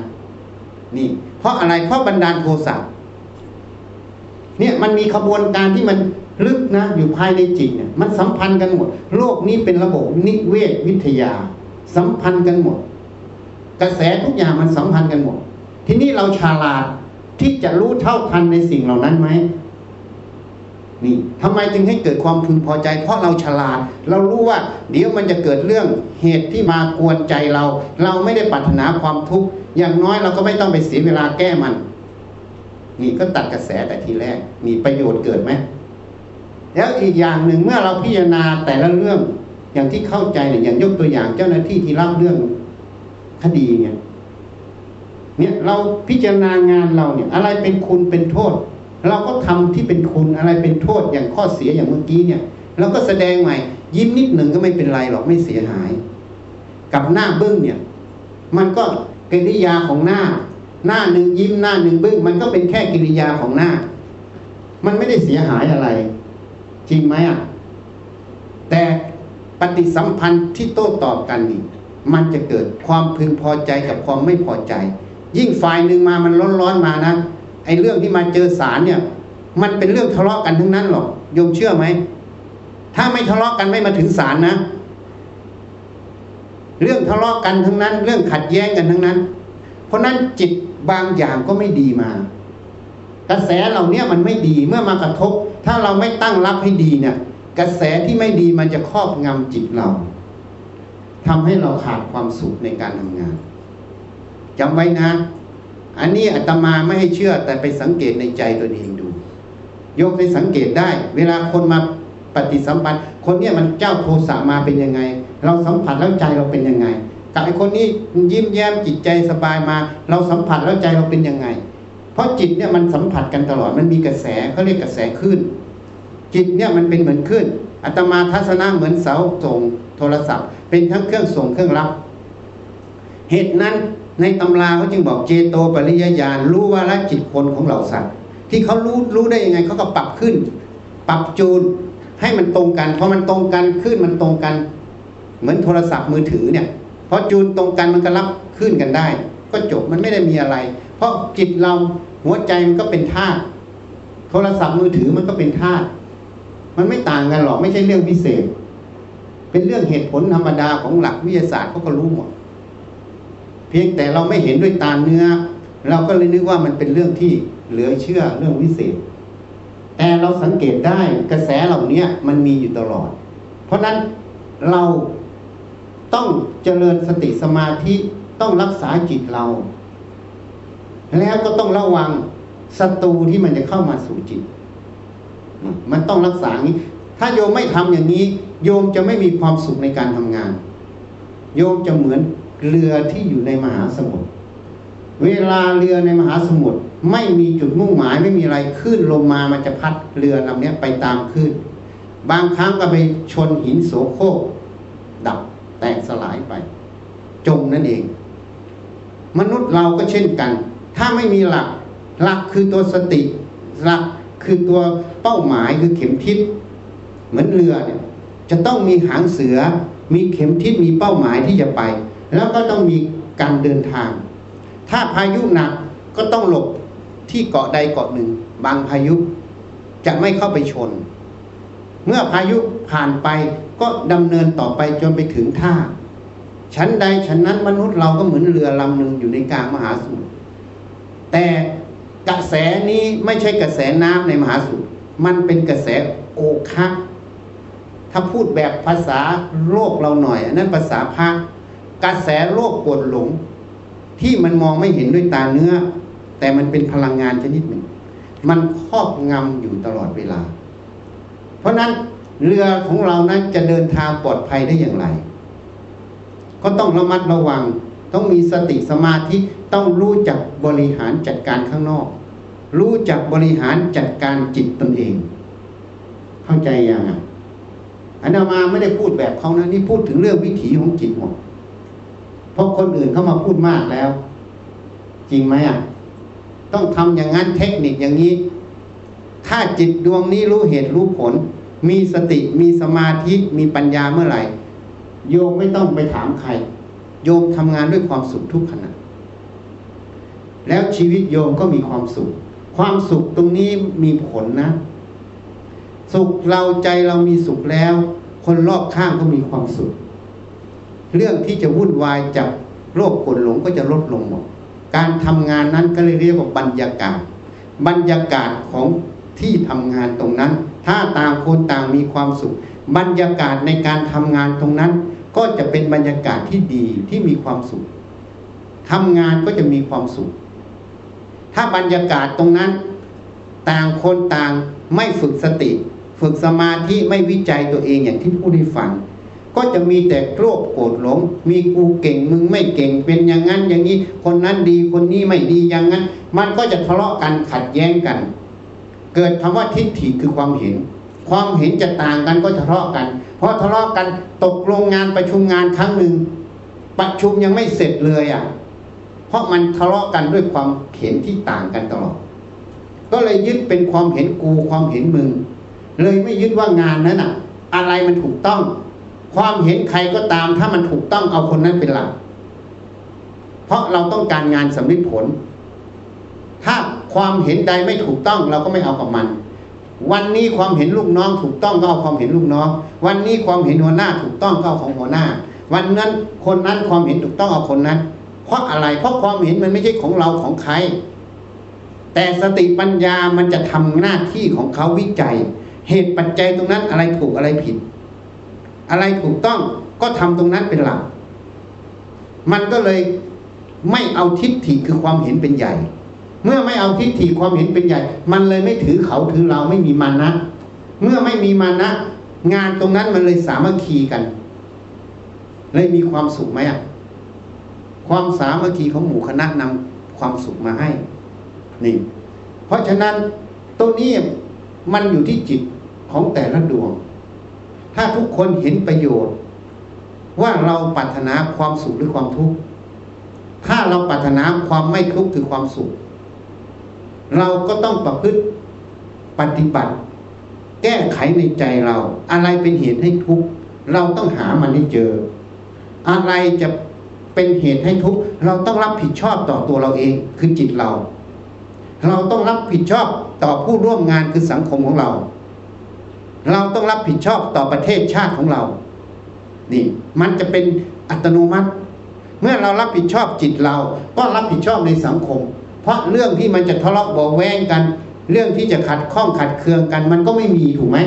นี่ เพราะอะไรเพราะบันดาลโทสะเนี่ยมันมีขบวนการที่มันลึกนะอยู่ภายในจิตเนี่ยมันสัมพันธ์กันหมด โลกนี้เป็นระบบนิเวศวิทยา สัมพันธ์กันหมด กระแสทุกอย่างมันสัมพันธ์กันหมด ทีนี้เราฉลาดที่จะรู้เท่าทันในสิ่งเหล่านั้นไหม นี่ทำไมจึงให้เกิดความพึงพอใจ เพราะเราฉลาด เรารู้ว่า เดี๋ยวมันจะเกิดเรื่องเหตุที่มากวนใจเรา เราไม่ได้ปรารถนาความทุกข์อย่างน้อยเราก็ไม่ต้องไปเสียเวลาแก้มัน นี่ก็ตัดกระแสแต่ทีแรก มีประโยชน์เกิดไหมแล้วอีกอย่างหนึ่งเมื่อเราพิจารณาแต่ละเรื่องอย่างที่เข้าใจเนี่ยอย่างยกตัวอย่างเจ้าหน้าที่ที่รับเรื่องคดีเนี่ยเนี่ยเราพิจารณางานเราเนี่ย อะไรเป็นคุณเป็นโทษ เราก็ทำที่เป็นคุณอะไรเป็นโทษอย่างข้อเสียอย่างเมื่อกี้เนี่ยเราก็แสดงใหม่ ยิ้มนิดหนึ่งก็ไม่เป็นไรหรอกไม่เสียหาย กับหน้าบึ้งเนี่ย มันก็กิริยาของหน้า หน้าหนึ่งยิ้มหน้าหนึ่งบึ้ง มันก็เป็นแค่กิริยาของหน้า มันไม่ได้เสียหายอะไร จริงไหมอะแต่ปฏิสัมพันธ์ที่โต้ตอบกันนี่มันจะเกิดความพึงพอใจกับความไม่พอใจ ยิ่งฝ่ายหนึ่งมามันร้อนๆมานะ ไอ้เรื่องที่มาเจอสารเนี่ย มันเป็นเรื่องทะเลาะกันทั้งนั้นหรอกโยมเชื่อไหมถ้าไม่ทะเลาะกันไม่มาถึงศาลนะ เรื่องทะเลาะกันทั้งนั้น เรื่องขัดแย้งกันทั้งนั้น เพราะนั้นจิตบางอย่างก็ไม่ดีมา กระแสเหล่านี้มันไม่ดีเมื่อมากระทบ ถ้าเราไม่ตั้งรับให้ดีเนี่ย กระแสที่ไม่ดีมันจะครอบงำจิตเรา ทำให้เราขาดความสุขในการทำงานจำไว้นะ อันนี้อาตมาไม่ให้เชื่อแต่ไปสังเกตในใจตัวเองดูโยกไปสังเกตได้ เวลาคนมาปฏิสัมพันธ์ คนเนี้ยมันเจ้าโทสะมาเป็นยังไง เราสัมผัสแล้วใจเราเป็นยังไงกับไอ้คนนี้ยิ้มแย้มจิตใจสบายมา เราสัมผัสแล้วใจเราเป็นยังไง เพราะจิตเนี่ยมันสัมผัสกันตลอดมันมีกระแสเขาเรียกกระแสขึ้นจิตเนี่ยมันเป็นเหมือนขึ้นอาตมาทัศนะเหมือนเสาส่งโทรศัพท์ เป็นทั้งเครื่องส่งเครื่องรับ เหตุนั้น ในตำราเขาจึงบอกเจโตปริยญาณรู้ว่าละจิตคนของเราสัตว์ ที่เขารู้รู้ได้ยังไงเขาก็ปรับขึ้น ปรับจูนให้มันตรงกันพอมันตรงกันขึ้นมันตรงกัน เหมือนโทรศัพท์มือถือเนี่ยพอจูนตรงกันมันก็รับขึ้นกันได้ ก็จบมันไม่ได้มีอะไร เพราะจิตเราหัวใจมันก็เป็นธาตุโทรศัพท์มือถือมันก็เป็นธาตุมันไม่ต่างกันหรอกไม่ใช่เรื่องพิเศษ เป็นเรื่องเหตุผลธรรมดาของหลักวิทยาศาสตร์เขาก็รู้หมด พียงแต่เราไม่เห็นด้วยตาเนื้อ เราก็เลยนึกว่ามันเป็นเรื่องที่เหลือเชื่อเรื่องวิเศษ แต่เราสังเกตได้กระแสเหล่านี้มันมีอยู่ตลอด เพราะนั้นเราต้องเจริญสติสมาธิต้องรักษาจิตเรา แล้วก็ต้องระวังศัตรูที่มันจะเข้ามาสู่จิต มันต้องรักษาอย่างนี้ ถ้าโยมไม่ทำอย่างนี้ โยมจะไม่มีความสุขในการทำงาน โยมจะเหมือน เรือที่อยู่ในมหาสมุทรเวลาเรือในมหาสมุทรไม่มีจุดมุ่งหมายไม่มีอะไรขึ้นลงมามันจะพัดเรือลำนี้ไปตามคลื่นบางครั้งก็ไปชนหินโสโครกดับแตกสลายไป จมนั่นเอง มนุษย์เราก็เช่นกัน ถ้าไม่มีหลัก หลักคือตัวสติ หลักคือตัวเป้าหมายคือเข็มทิศเหมือนเรือเนี่ยจะต้องมีหางเสือมีเข็มทิศมีเป้าหมายที่จะไป แล้วก็ต้องมีการเดินทาง ถ้าพายุหนักก็ต้องหลบที่เกาะใดเกาะหนึ่ง บางพายุจะไม่เข้าไปชน เมื่อพายุผ่านไปก็ดำเนินต่อไปจนไปถึงท่า ชั้นใดชั้นนั้นมนุษย์เราก็เหมือนเรือลำหนึ่งอยู่ในกลางมหาสมุทร แต่กระแสนี้ไม่ใช่กระแสน้ำในมหาสมุทร มันเป็นกระแสโอคะถ้าพูดแบบภาษาโลกเราหน่อย อันนั้นภาษาพระ กระแสโลกปวดหลง ที่มันมองไม่เห็นด้วยตาเนื้อ แต่มันเป็นพลังงานชนิดหนึ่ง มันครอบงำอยู่ตลอดเวลา เพราะนั้นเรือของเรานั้นจะเดินทางปลอดภัยได้อย่างไร ก็ต้องระมัดระวัง ต้องมีสติสมาธิต้องรู้จักบริหารจัดการข้างนอก รู้จักบริหารจัดการจิตตนเอง เข้าใจยังอะอันนามาไม่ได้พูดแบบเขานะนี่พูดถึงเรื่องวิถีของจิตหมด เพราะคนอื่นเขามาพูดมากแล้ว จริงไหมอะ ต้องทำอย่างนั้นเทคนิคอย่างนี้ ถ้าจิตดวงนี้รู้เหตุรู้ผล มีสติมีสมาธิมีปัญญาเมื่อไหร่ โยมไม่ต้องไปถามใคร โยมทำงานด้วยความสุขทุกขณะแล้วชีวิตโยมก็มีความสุข ความสุขตรงนี้มีผลนะ สุขเราใจเรามีสุขแล้ว คนรอบข้างก็มีความสุข เรื่องที่จะวุ่นวายจากโรคกดหลงก็จะลดลงหมด การทำงานนั้นก็เลยเรียกว่าบรรยากาศ บรรยากาศของที่ทำงานตรงนั้น ถ้าต่างคนต่างมีความสุข บรรยากาศในการทำงานตรงนั้น ก็จะเป็นบรรยากาศที่ดีที่มีความสุขทำงานก็จะมีความสุข ถ้าบรรยากาศตรงนั้น ต่างคนต่างไม่ฝึกสติ ฝึกสมาธิไม่วิจัยตัวเองอย่างที่พูดให้ฟัง ก็จะมีแต่โกรธโกรธหลง มีกูเก่งมึงไม่เก่งเป็นอย่างนั้นอย่างนี้ คนนั้นดีคนนี้ไม่ดีอย่างนั้น มันก็จะทะเลาะกันขัดแย้งกัน เกิดคำว่าทิฏฐิคือความเห็น ความเห็นจะต่างกันก็ทะเลาะกัน เพราะทะเลาะกันตกลงงานประชุมงานครั้งหนึ่งประชุมยังไม่เสร็จเลยอะ เพราะมันทะเลาะกันด้วยความเห็นที่ต่างกันตลอด ก็เลยยึดเป็นความเห็นกูความเห็นมึง เลยไม่ยึดว่างานนั้นอะ อะไรมันถูกต้อง ความเห็นใครก็ตามถ้ามันถูกต้องเอาคนนั้นเป็นหลัก เพราะเราต้องการงานสำเร็จผล ถ้าความเห็นใดไม่ถูกต้องเราก็ไม่เอากับมัน วันนี้ความเห็นลูกน้องถูกต้องก็เอาความเห็นลูกน้อง วันนี้ความเห็นหัวหน้าถูกต้องก็เอาของหัวหน้า วันนั้นคนนั้นความเห็นถูกต้องเอาคนนั้น เพราะอะไร เพราะความเห็นมันไม่ใช่ของเราของใคร แต่สติปัญญามันจะทำหน้าที่ของเขาวิจัย เหตุปัจจัยตรงนั้นอะไรถูกอะไรผิด อะไรถูกต้องก็ทำตรงนั้นเป็นหลัก มันก็เลยไม่เอาทิฏฐิคือความเห็นเป็นใหญ่ เมื่อไม่เอาทิฏฐิความเห็นเป็นใหญ่ มันเลยไม่ถือเขาถือเราไม่มีมานะ เมื่อไม่มีมานะ งานตรงนั้นมันเลยสามัคคีกัน เลยมีความสุขไหมอะความสามัคคีของหมู่คณะนำความสุขมาให้ นี่ เพราะฉะนั้นตัวนี้มันอยู่ที่จิตของแต่ละดวง ถ้าทุกคนเห็นประโยชน์ ว่าเราปรารถนาความสุขหรือความทุกข์ ถ้าเราปรารถนาความไม่ทุกข์คือความสุข เราก็ต้องประพฤติปฏิบัติ แก้ไขในใจเรา อะไรเป็นเหตุให้ทุกข์เราต้องหามันให้เจอ อะไรจะเป็นเหตุให้ทุกข์เราต้องรับผิดชอบต่อตัวเราเองคือจิตเรา เราต้องรับผิดชอบต่อผู้ร่วมงานคือสังคมของเรา เราต้องรับผิดชอบต่อประเทศชาติของเรา นี่ มันจะเป็นอัตโนมัติ เมื่อเรารับผิดชอบจิตเรา ก็รับผิดชอบในสังคม เพราะเรื่องที่มันจะทะเลาะเบาแวงกัน เรื่องที่จะขัดข้องขัดเคืองกัน มันก็ไม่มีถูกไหม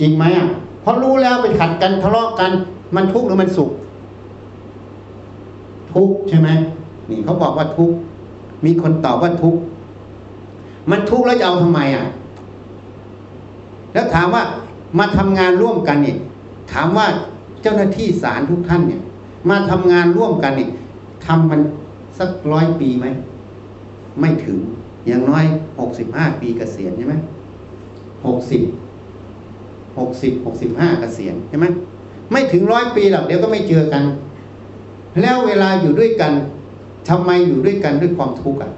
จริงไหมอะเพราะรู้แล้วไปขัดกันทะเลาะกัน มันทุกข์หรือมันสุข ทุกข์ใช่ไหมนี่เขาบอกว่าทุกข์มีคนตอบว่าทุกข์มันทุกข์แล้วจะเอาทำไมอะ แล้วถามว่ามาทำงานร่วมกันนี่ถามว่าเจ้าหน้าที่ศาลทุกท่านเนี่ย มาทำงานร่วมกันนี่ทำมันสักร้อยปีไหมไม่ถึงอย่างน้อยหกสิบห้าปีเกษียณใช่ไหมหกสิบหกสิบหกสิบห้าเกษียณใช่ไหมไม่ถึงร้อยปีหรอกเดี๋ยวก็ไม่เจอกัน แล้วเวลาอยู่ด้วยกันทำไมอยู่ด้วยกันด้วยความทุกข์อะ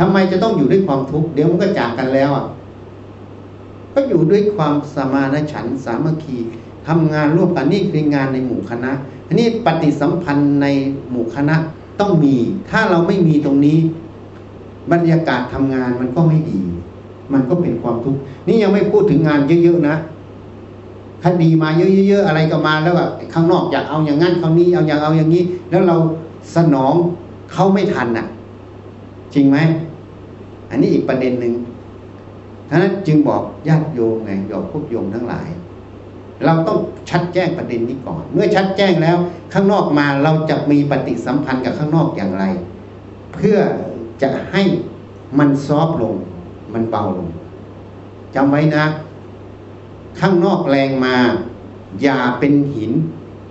ทำไมจะต้องอยู่ด้วยความทุกข์เดี๋ยวมันก็จากกันแล้วอะก็อยู่ด้วยความสมานฉันสามัคคีทำงานร่วมกันนี่คืองานในหมู่คณะอันนี้ปฏิสัมพันธ์ในหมู่คณะต้องมี ถ้าเราไม่มีตรงนี้ บรรยากาศทำงานมันก็ไม่ดี มันก็เป็นความทุกข์นี่ยังไม่พูดถึงงานเยอะๆนะคดีมาเยอะๆอะไรก็มาแล้วแบบข้างนอกอยากเอาอย่างนั้นคราวนี้เอาอย่างเอาอย่างนี้ แล้วเราสนองเขาไม่ทันอะ จริงไหม อันนี้อีกประเด็นหนึ่งท่านั้นจึงบอกญาติโยมไงยอกพวกโยมทั้งหลาย เราต้องชัดแจ้งประเด็นนี้ก่อน เมื่อชัดแจ้งแล้ว ข้างนอกมาเราจะมีปฏิสัมพันธ์กับข้างนอกอย่างไร เพื่อจะให้มันซอฟลง มันเบาลงจำไว้นะ ข้างนอกแรงมา อย่าเป็นหิน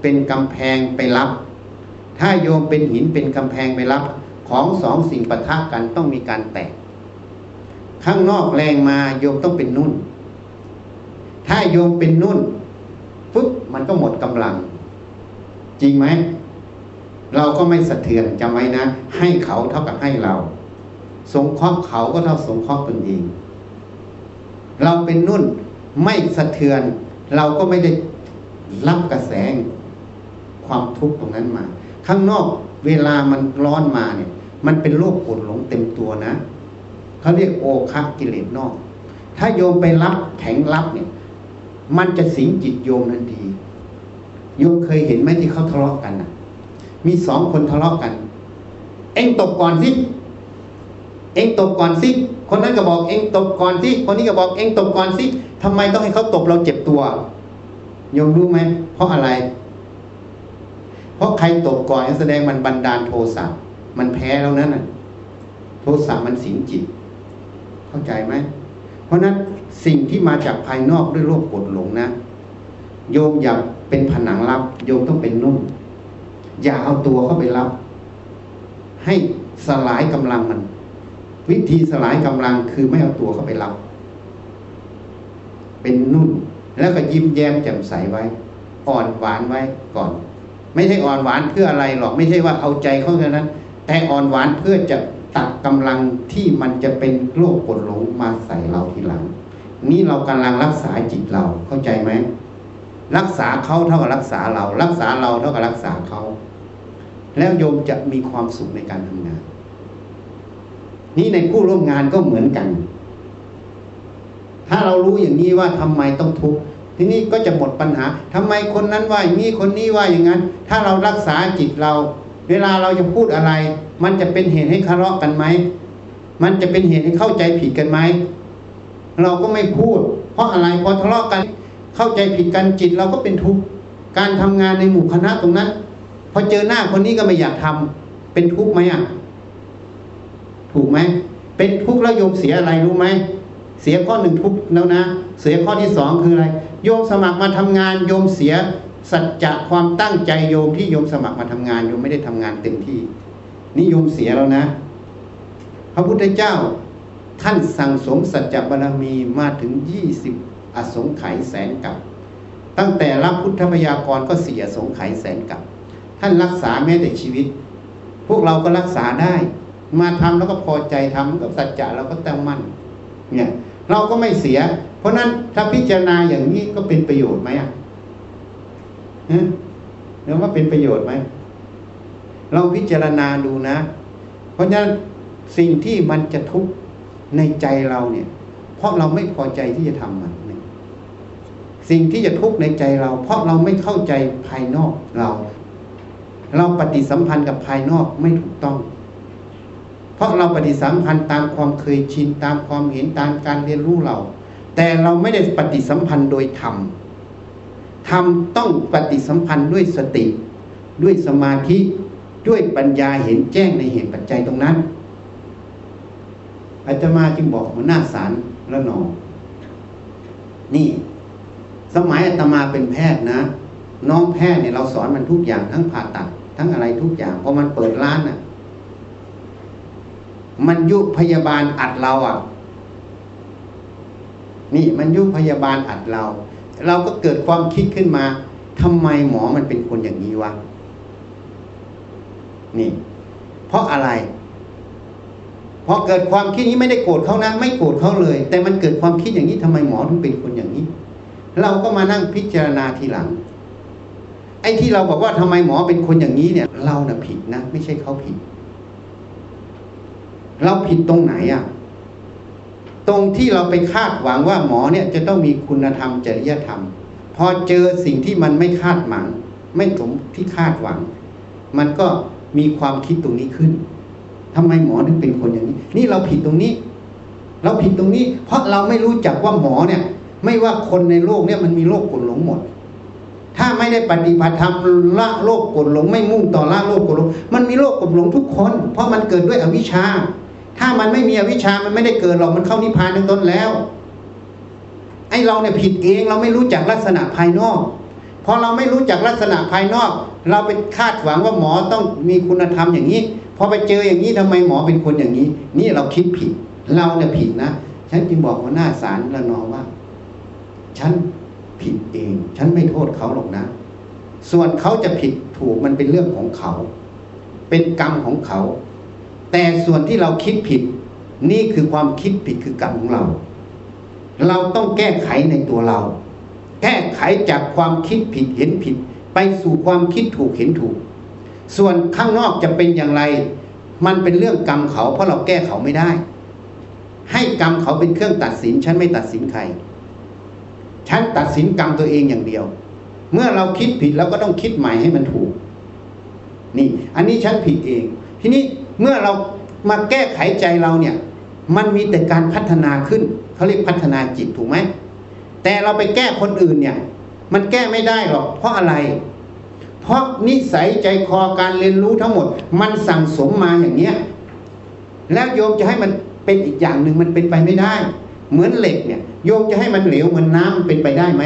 เป็นกำแพงไปรับ ถ้าโยมเป็นหินเป็นกำแพงไปรับ ของสองสิ่งปะทะกันต้องมีการแตก ข้างนอกแรงมาโยมต้องเป็นนุ่น ถ้าโยมเป็นนุ่นปุ๊บมันก็หมดกำลัง จริงไหมเราก็ไม่สะเทือนจำไว้นะ ให้เขาเท่ากับให้เรา สงเคราะห์เขาก็เท่าสงเคราะห์ตนเอง เราเป็นนุ่นไม่สะเทือน เราก็ไม่ได้รับกระแสความทุกข์ตรงนั้นมา ข้างนอกเวลามันร้อนมาเนี่ย มันเป็นโรคปวดหลงเต็มตัวนะ เขาเรียกโอคะกิเลสนอก ถ้าโยมไปรับแข็งรับเนี่ย มันจะสิงจิตโยมทันที โยมเคยเห็นไหมที่เขาทะเลาะกันนะมีสองคนทะเลาะกัน เอ็งตบก่อนสิ เอ็งตบก่อนสิ คนนั้นก็บอกเอ็งตบก่อนสิ คนนี้ก็บอกเอ็งตบก่อนสิทำไมต้องให้เขาตบเราเจ็บตัวโยมรู้ไหม เพราะอะไร เพราะใครตบก่อนแสดงมันบันดาลโทสะ มันแพ้แล้วนั้นน่ะ โทสะมันสิงจิต เข้าใจไหม เพราะนั้นสิ่งที่มาจากภายนอกด้วยโลภกดหลงนะ โยมอย่าเป็นผนังรับ โยมต้องเป็นนุ่ม อย่าเอาตัวเข้าไปรับ ให้สลายกำลังมัน วิธีสลายกำลังคือไม่เอาตัวเข้าไปรับ เป็นนุ่น แล้วก็ยิ้มแย้มแจ่มใสไว้ อ่อนหวานไว้ก่อน ไม่ใช่อ่อนหวานเพื่ออะไรหรอกไม่ใช่ว่าเอาใจเขาเท่านั้น แต่อ่อนหวานเพื่อจะ ตัดกำลังที่มันจะเป็นโรคกดหลงมาใส่เราทีหลัง นี่เรากำลังรักษาจิตเราเข้าใจไหมรักษาเขาเท่ากับรักษาเรา รักษาเราเท่ากับรักษาเขา แล้วโยมจะมีความสุขในการทำงาน นี่ในผู้ร่วมงานก็เหมือนกัน ถ้าเรารู้อย่างนี้ว่าทำไมต้องทุกข์ทีนี้ก็จะหมดปัญหาทำไมคนนั้นว่าอย่างนี้คนนี้ว่าอย่างนั้น ถ้าเรารักษาจิตเรา เวลาเราจะพูดอะไร มันจะเป็นเหตุให้ทะเลาะกันไหม มันจะเป็นเหตุให้เข้าใจผิดกันไหม เราก็ไม่พูด เพราะอะไรพอทะเลาะกัน เข้าใจผิดกันจิตเราก็เป็นทุกข์ การทำงานในหมู่คณะตรงนั้น พอเจอหน้าคนนี้ก็ไม่อยากทำเป็นทุกข์ไหมอะ ถูกไหม เป็นทุกข์แล้วโยมเสียอะไรรู้ไหม เสียข้อหนึ่งทุกข์แล้วนะ เสียข้อที่สองคืออะไร โยมสมัครมาทำงานโยมเสียสัจจะความตั้งใจโยมที่โยมสมัครมาทำงานโยมไม่ได้ทำงานเต็มที่ นิยมเสียแล้วนะ พระพุทธเจ้าท่านสั่งสมสัจจบารมีมาถึงยี่สิบอสงไขยแสนกับ ตั้งแต่รับพุทธพยากรก็เสียสงไขยแสนกับ ท่านรักษาแม้แต่ชีวิต พวกเราก็รักษาได้ มาทำแล้วก็พอใจทำกับสัจจะเราก็ตั้งมั่นเนี่ยเราก็ไม่เสีย เพราะนั้นถ้าพิจารณาอย่างนี้ก็เป็นประโยชน์ไหมอะเนื้อว่าเป็นประโยชน์ไหม เราพิจารณาดูนะ เพราะฉะนั้นสิ่งที่มันจะทุกข์ในใจเราเนี่ย เพราะเราไม่พอใจที่จะทำมันสิ่งที่จะทุกข์ในใจเรา เพราะเราไม่เข้าใจภายนอกเรา เราปฏิสัมพันธ์กับภายนอกไม่ถูกต้อง เพราะเราปฏิสัมพันธ์ตามความเคยชินตามความเห็นตามการเรียนรู้เรา แต่เราไม่ได้ปฏิสัมพันธ์โดยธรรมธรรมต้องปฏิสัมพันธ์ด้วยสติ ด้วยสมาธิ ด้วยปัญญาเห็นแจ้งในเหตุปัจจัยตรงนั้นอาตมาจึงบอกหัวหน้าสารละนองนี่ สมัยอาตมาเป็นแพทย์นะ น้องแพทย์เนี่ยเราสอนมันทุกอย่างทั้งผ่าตัด ทั้งอะไรทุกอย่างพอมันเปิดร้านอะ มันยุพยาบาลอัดเราอะ นี่มันยุพยาบาลอัดเรา เราก็เกิดความคิดขึ้นมาทำไมหมอมันเป็นคนอย่างนี้วะ นี่ เพราะอะไรพอเกิดความคิดนี้ไม่ได้โกรธเขานะ ไม่โกรธเขาเลย แต่มันเกิดความคิดอย่างนี้ทำไมหมอถึงเป็นคนอย่างนี้ เราก็มานั่งพิจารณาทีหลัง ไอ้ที่เราบอกว่าทำไมหมอเป็นคนอย่างนี้เนี่ย เราน่ะผิดนะ ไม่ใช่เขาผิด เราผิดตรงไหนอะตรงที่เราไปคาดหวังว่าหมอเนี่ย จะต้องมีคุณธรรมจริยธรรม พอเจอสิ่งที่มันไม่คาดหวัง ไม่สมที่คาดหวัง มันก็ มีความคิดตรงนี้ขึ้นทำไมหมอถึงเป็นคนอย่างนี้ นี่เราผิดตรงนี้ เราผิดตรงนี้ เพราะเราไม่รู้จักว่าหมอเนี่ย ไม่ว่าคนในโลกเนี่ยมันมีโรคกดหลงหมด ถ้าไม่ได้ปฏิบัติธรรมละโลกกดหลง ไม่มุ่งต่อละโลกกดหลง มันมีโรคกดหลงทุกคน เพราะมันเกิดด้วยอวิชชา ถ้ามันไม่มีอวิชชามันไม่ได้เกิดหรอกมันเข้านิพพานตั้งต้นแล้วไอเราเนี่ยผิดเองเราไม่รู้จักลักษณะภายนอกพอเราไม่รู้จักลักษณะภายนอก เราไปคาดหวังว่าหมอต้องมีคุณธรรมอย่างนี้พอไปเจออย่างนี้ทำไมหมอเป็นคนอย่างนี้ นี่เราคิดผิด เราเนี่ยผิดนะ ฉันจึงบอกหัวหน้าศาลละนองว่า ฉันผิดเอง ฉันไม่โทษเขาหรอกนะ ส่วนเขาจะผิดถูกมันเป็นเรื่องของเขา เป็นกรรมของเขา แต่ส่วนที่เราคิดผิด นี่คือความคิดผิดคือกรรมของเรา เราต้องแก้ไขในตัวเรา แก้ไขจากความคิดผิดเห็นผิด ไปสู่ความคิดถูกเห็นถูก ส่วนข้างนอกจะเป็นอย่างไร มันเป็นเรื่องกรรมเขาเพราะเราแก้เขาไม่ได้ ให้กรรมเขาเป็นเครื่องตัดสิน ฉันไม่ตัดสินใคร ฉันตัดสินกรรมตัวเองอย่างเดียว เมื่อเราคิดผิดเราก็ต้องคิดใหม่ให้มันถูก นี่ อันนี้ฉันผิดเอง ทีนี้เมื่อเรามาแก้ไขใจเราเนี่ย มันมีแต่การพัฒนาขึ้นเขาเรียกพัฒนาจิตถูกไหมแต่เราไปแก้คนอื่นเนี่ย มันแก้ไม่ได้หรอก เพราะอะไร เพราะนิสัยใจคอการเรียนรู้ทั้งหมด มันสั่งสมมาอย่างเนี้ย แล้วโยมจะให้มันเป็นอีกอย่างหนึ่งมันเป็นไปไม่ได้ เหมือนเหล็กเนี่ยโยมจะให้มันเหลวเหมือนน้ามันเป็นไปได้ไหม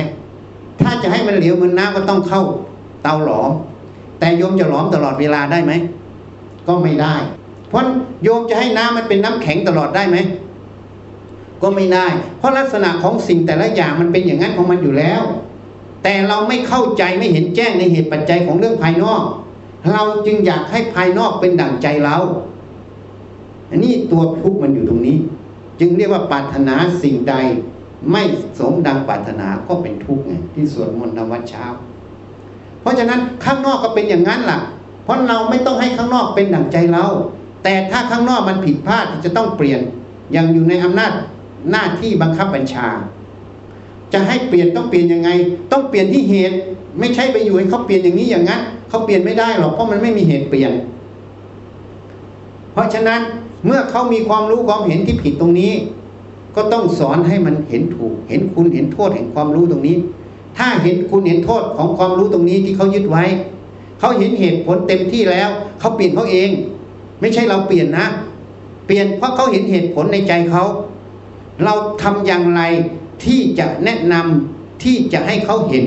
ถ้าจะให้มันเหลวเหมือนน้ำก็ต้องเข้า เตาหลอม แต่โยมจะหลอมตลอดเวลาได้ไหมก็ไม่ได้ เพราะโยมจะให้น้ำมันเป็นน้ำแข็งตลอดได้ไหมก็ไม่ได้ เพราะลักษณะของสิ่งแต่ละอย่างมันเป็นอย่างนั้นของมันอยู่แล้ว แต่เราไม่เข้าใจไม่เห็นแจ้งในเหตุปัจจัยของเรื่องภายนอก เราจึงอยากให้ภายนอกเป็นดั่งใจเราอันนี้ตัวทุกข์มันอยู่ตรงนี้ จึงเรียกว่าปรารถนาสิ่งใด ไม่สมดังปรารถนาก็เป็นทุกข์ไงที่สวดมนต์ทำวัดเช้า เพราะฉะนั้นข้างนอกก็เป็นอย่างนั้นล่ะ เพราะเราไม่ต้องให้ข้างนอกเป็นดั่งใจเรา แต่ถ้าข้างนอกมันผิดพลาดจะต้องเปลี่ยนอย่างอยู่ในอำนาจหน้าที่บังคับบัญชา จะให้เปลี่ยนต้องเปลี่ยนยังไง ต้องเปลี่ยนที่เหตุ ไม่ใช่ไปอยู่ให้เขาเปลี่ยนอย่างนี้อย่างนั้นเขาเปลี่ยนไม่ได้หรอกเพราะมันไม่มีเหตุเปลี่ยน เพราะฉะนั้นเมื่อเขามีความรู้ความเห็นที่ผิดตรงนี้ ก็ต้องสอนให้มันเห็นถูก เห็นคุณเห็นโทษแห่งความรู้ตรงนี้ ถ้าเห็นคุณเห็นโทษของความรู้ตรงนี้ที่เขายึดไว้เขาเห็นเหตุผลเต็มที่แล้วเขาเปลี่ยนเขาเอง ไม่ใช่เราเปลี่ยนนะ เปลี่ยนเพราะเขาเห็นเหตุผลในใจเขาเราทำอย่างไร ที่จะแนะนำที่จะให้เขาเห็น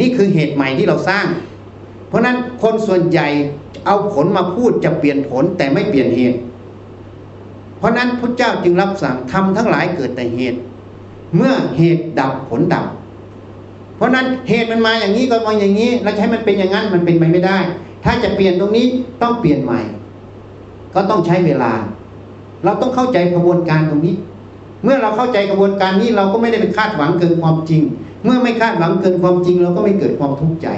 นี่คือเหตุใหม่ที่เราสร้าง เพราะนั้นคนส่วนใหญ่เอาผลมาพูดจะเปลี่ยนผลแต่ไม่เปลี่ยนเหตุ เพราะนั้นพระเจ้าจึงรับสั่งทำทั้งหลายเกิดแต่เหตุ เมื่อเหตุดับผลดับ เพราะนั้นเหตุมันมาอย่างนี้ก็มาอย่างนี้ แล้วใช้มันเป็นอย่างนั้นมันเป็นไปไม่ได้ ถ้าจะเปลี่ยนตรงนี้ต้องเปลี่ยนใหม่ ก็ต้องใช้เวลา เราต้องเข้าใจกระบวนการตรงนี้ เมื่อเราเข้าใจกระบวนการนี้เราก็ไม่ได้ไปคาดหวังเกินความจริง เมื่อไม่คาดหวังเกินความจริง เราก็ไม่เกิดความทุกข์ใจ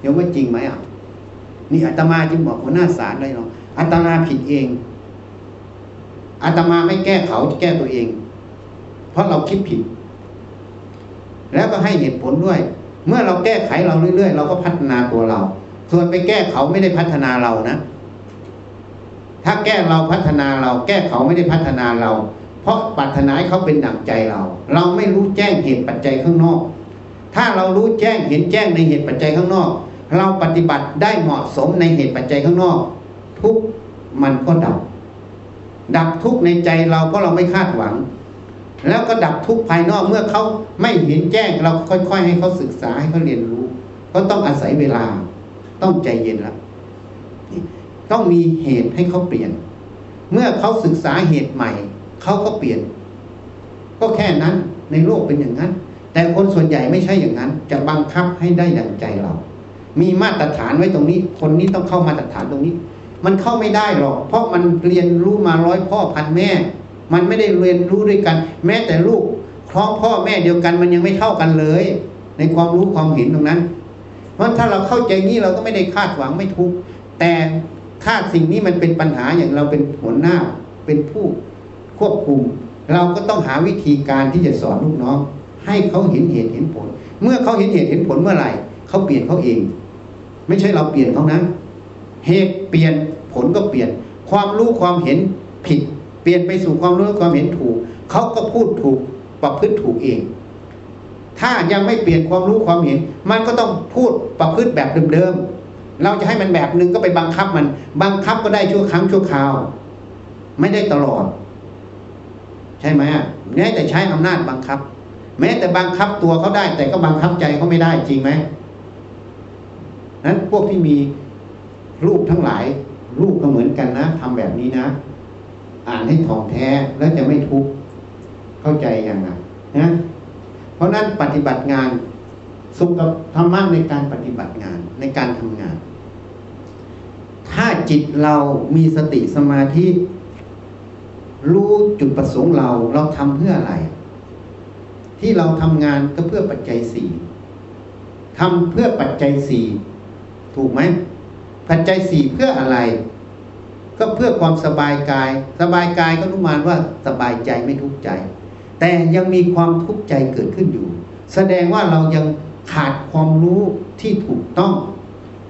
เดี๋ยวว่าจริงไหมอะนี่อาตมาจึงบอกหัวหน้าศาลเลยเนาะอาตมาผิดเองอาตมาไม่แก้เขาจะแก้ตัวเอง เพราะเราคิดผิด แล้วก็ให้เหตุผลด้วย เมื่อเราแก้ไขเราเรื่อยๆ เราก็พัฒนาตัวเรา ส่วนไปแก้เขาไม่ได้พัฒนาเรานะ ถ้าแก้เราพัฒนาเรา แก้เขาไม่ได้พัฒนาเรา เพราะปรารถนาเขาเป็นดั่งใจเรา เราไม่รู้แจ้งเหตุปัจจัยข้างนอก ถ้าเรารู้แจ้งเห็นแจ้งในเหตุปัจจัยข้างนอก เราปฏิบัติได้เหมาะสมในเหตุปัจจัยข้างนอก ทุกมันก็ดับ ดับทุกในใจเราเพราะเราไม่คาดหวัง แล้วก็ดับทุกภายนอกเมื่อเขาไม่เห็นแจ้งเราค่อย ๆ ให้เขาศึกษาให้เขาเรียนรู้ก็ต้องอาศัยเวลา ต้องใจเย็นละต้องมีเหตุให้เขาเปลี่ยน เมื่อเขาศึกษาเหตุใหม่ เขาก็เปลี่ยน ก็แค่นั้นในโลกเป็นอย่างนั้น แต่คนส่วนใหญ่ไม่ใช่อย่างนั้น จะบังคับให้ได้ดังใจเรา มีมาตรฐานไว้ตรงนี้ คนนี้ต้องเข้ามาตรฐานตรงนี้ มันเข้าไม่ได้หรอก เพราะมันเรียนรู้มาร้อยพ่อพันแม่ มันไม่ได้เรียนรู้ด้วยกัน แม้แต่ลูกคล้องพ่อแม่เดียวกันมันยังไม่เท่ากันเลย ในความรู้ความเห็นตรงนั้น เพราะถ้าเราเข้าใจนี้เราก็ไม่ได้คาดหวังไม่ทุกแต่ถ้าสิ่งนี้มันเป็นปัญหาอย่างเราเป็นหัวหน้าเป็นผู้ ควบคุม เราก็ต้องหาวิธีการที่จะสอนลูกน้อง ให้เขาเห็นเหตุเห็นผล เมื่อเขาเห็นเหตุเห็นผลเมื่อไหร่เขาเปลี่ยนเขาเอง ไม่ใช่เราเปลี่ยนเขานะ เหตุเปลี่ยนผลก็เปลี่ยน ความรู้ความเห็นผิด เปลี่ยนไปสู่ความรู้ความเห็นถูกเขาก็พูดถูกประพฤติถูกเอง ถ้ายังไม่เปลี่ยนความรู้ความเห็น มันก็ต้องพูดประพฤติแบบเดิมๆเราจะให้มันแบบนึงก็ไปบังคับมัน บังคับก็ได้ชั่วครั้งชั่วคราว ไม่ได้ตลอด ใช่ไหมแม้แต่ใช้อำนาจบังคับ แม้แต่บังคับตัวเขาได้ แต่ก็บังคับใจเขาไม่ได้จริงไหมนั้นพวกที่มีรูปทั้งหลายรูปก็เหมือนกันนะทำแบบนี้นะ อ่านให้ถ่องแท้แล้วจะไม่ทุกข์เข้าใจอย่างไรนะเพราะนั้นปฏิบัติงานสุขกับธรรมะในการปฏิบัติงานในการทำงาน ถ้าจิตเรามีสติสมาธิ รู้จุดประสงค์เราเราทำเพื่ออะไร ที่เราทำงานก็เพื่อปัจจัยสี่ทำเพื่อปัจจัยสี่ถูกไหมปัจจัยสี่เพื่ออะไร ก็เพื่อความสบายกาย สบายกายก็รู้มานว่าสบายใจไม่ทุกข์ใจ แต่ยังมีความทุกข์ใจเกิดขึ้นอยู่ แสดงว่าเรายังขาดความรู้ที่ถูกต้อง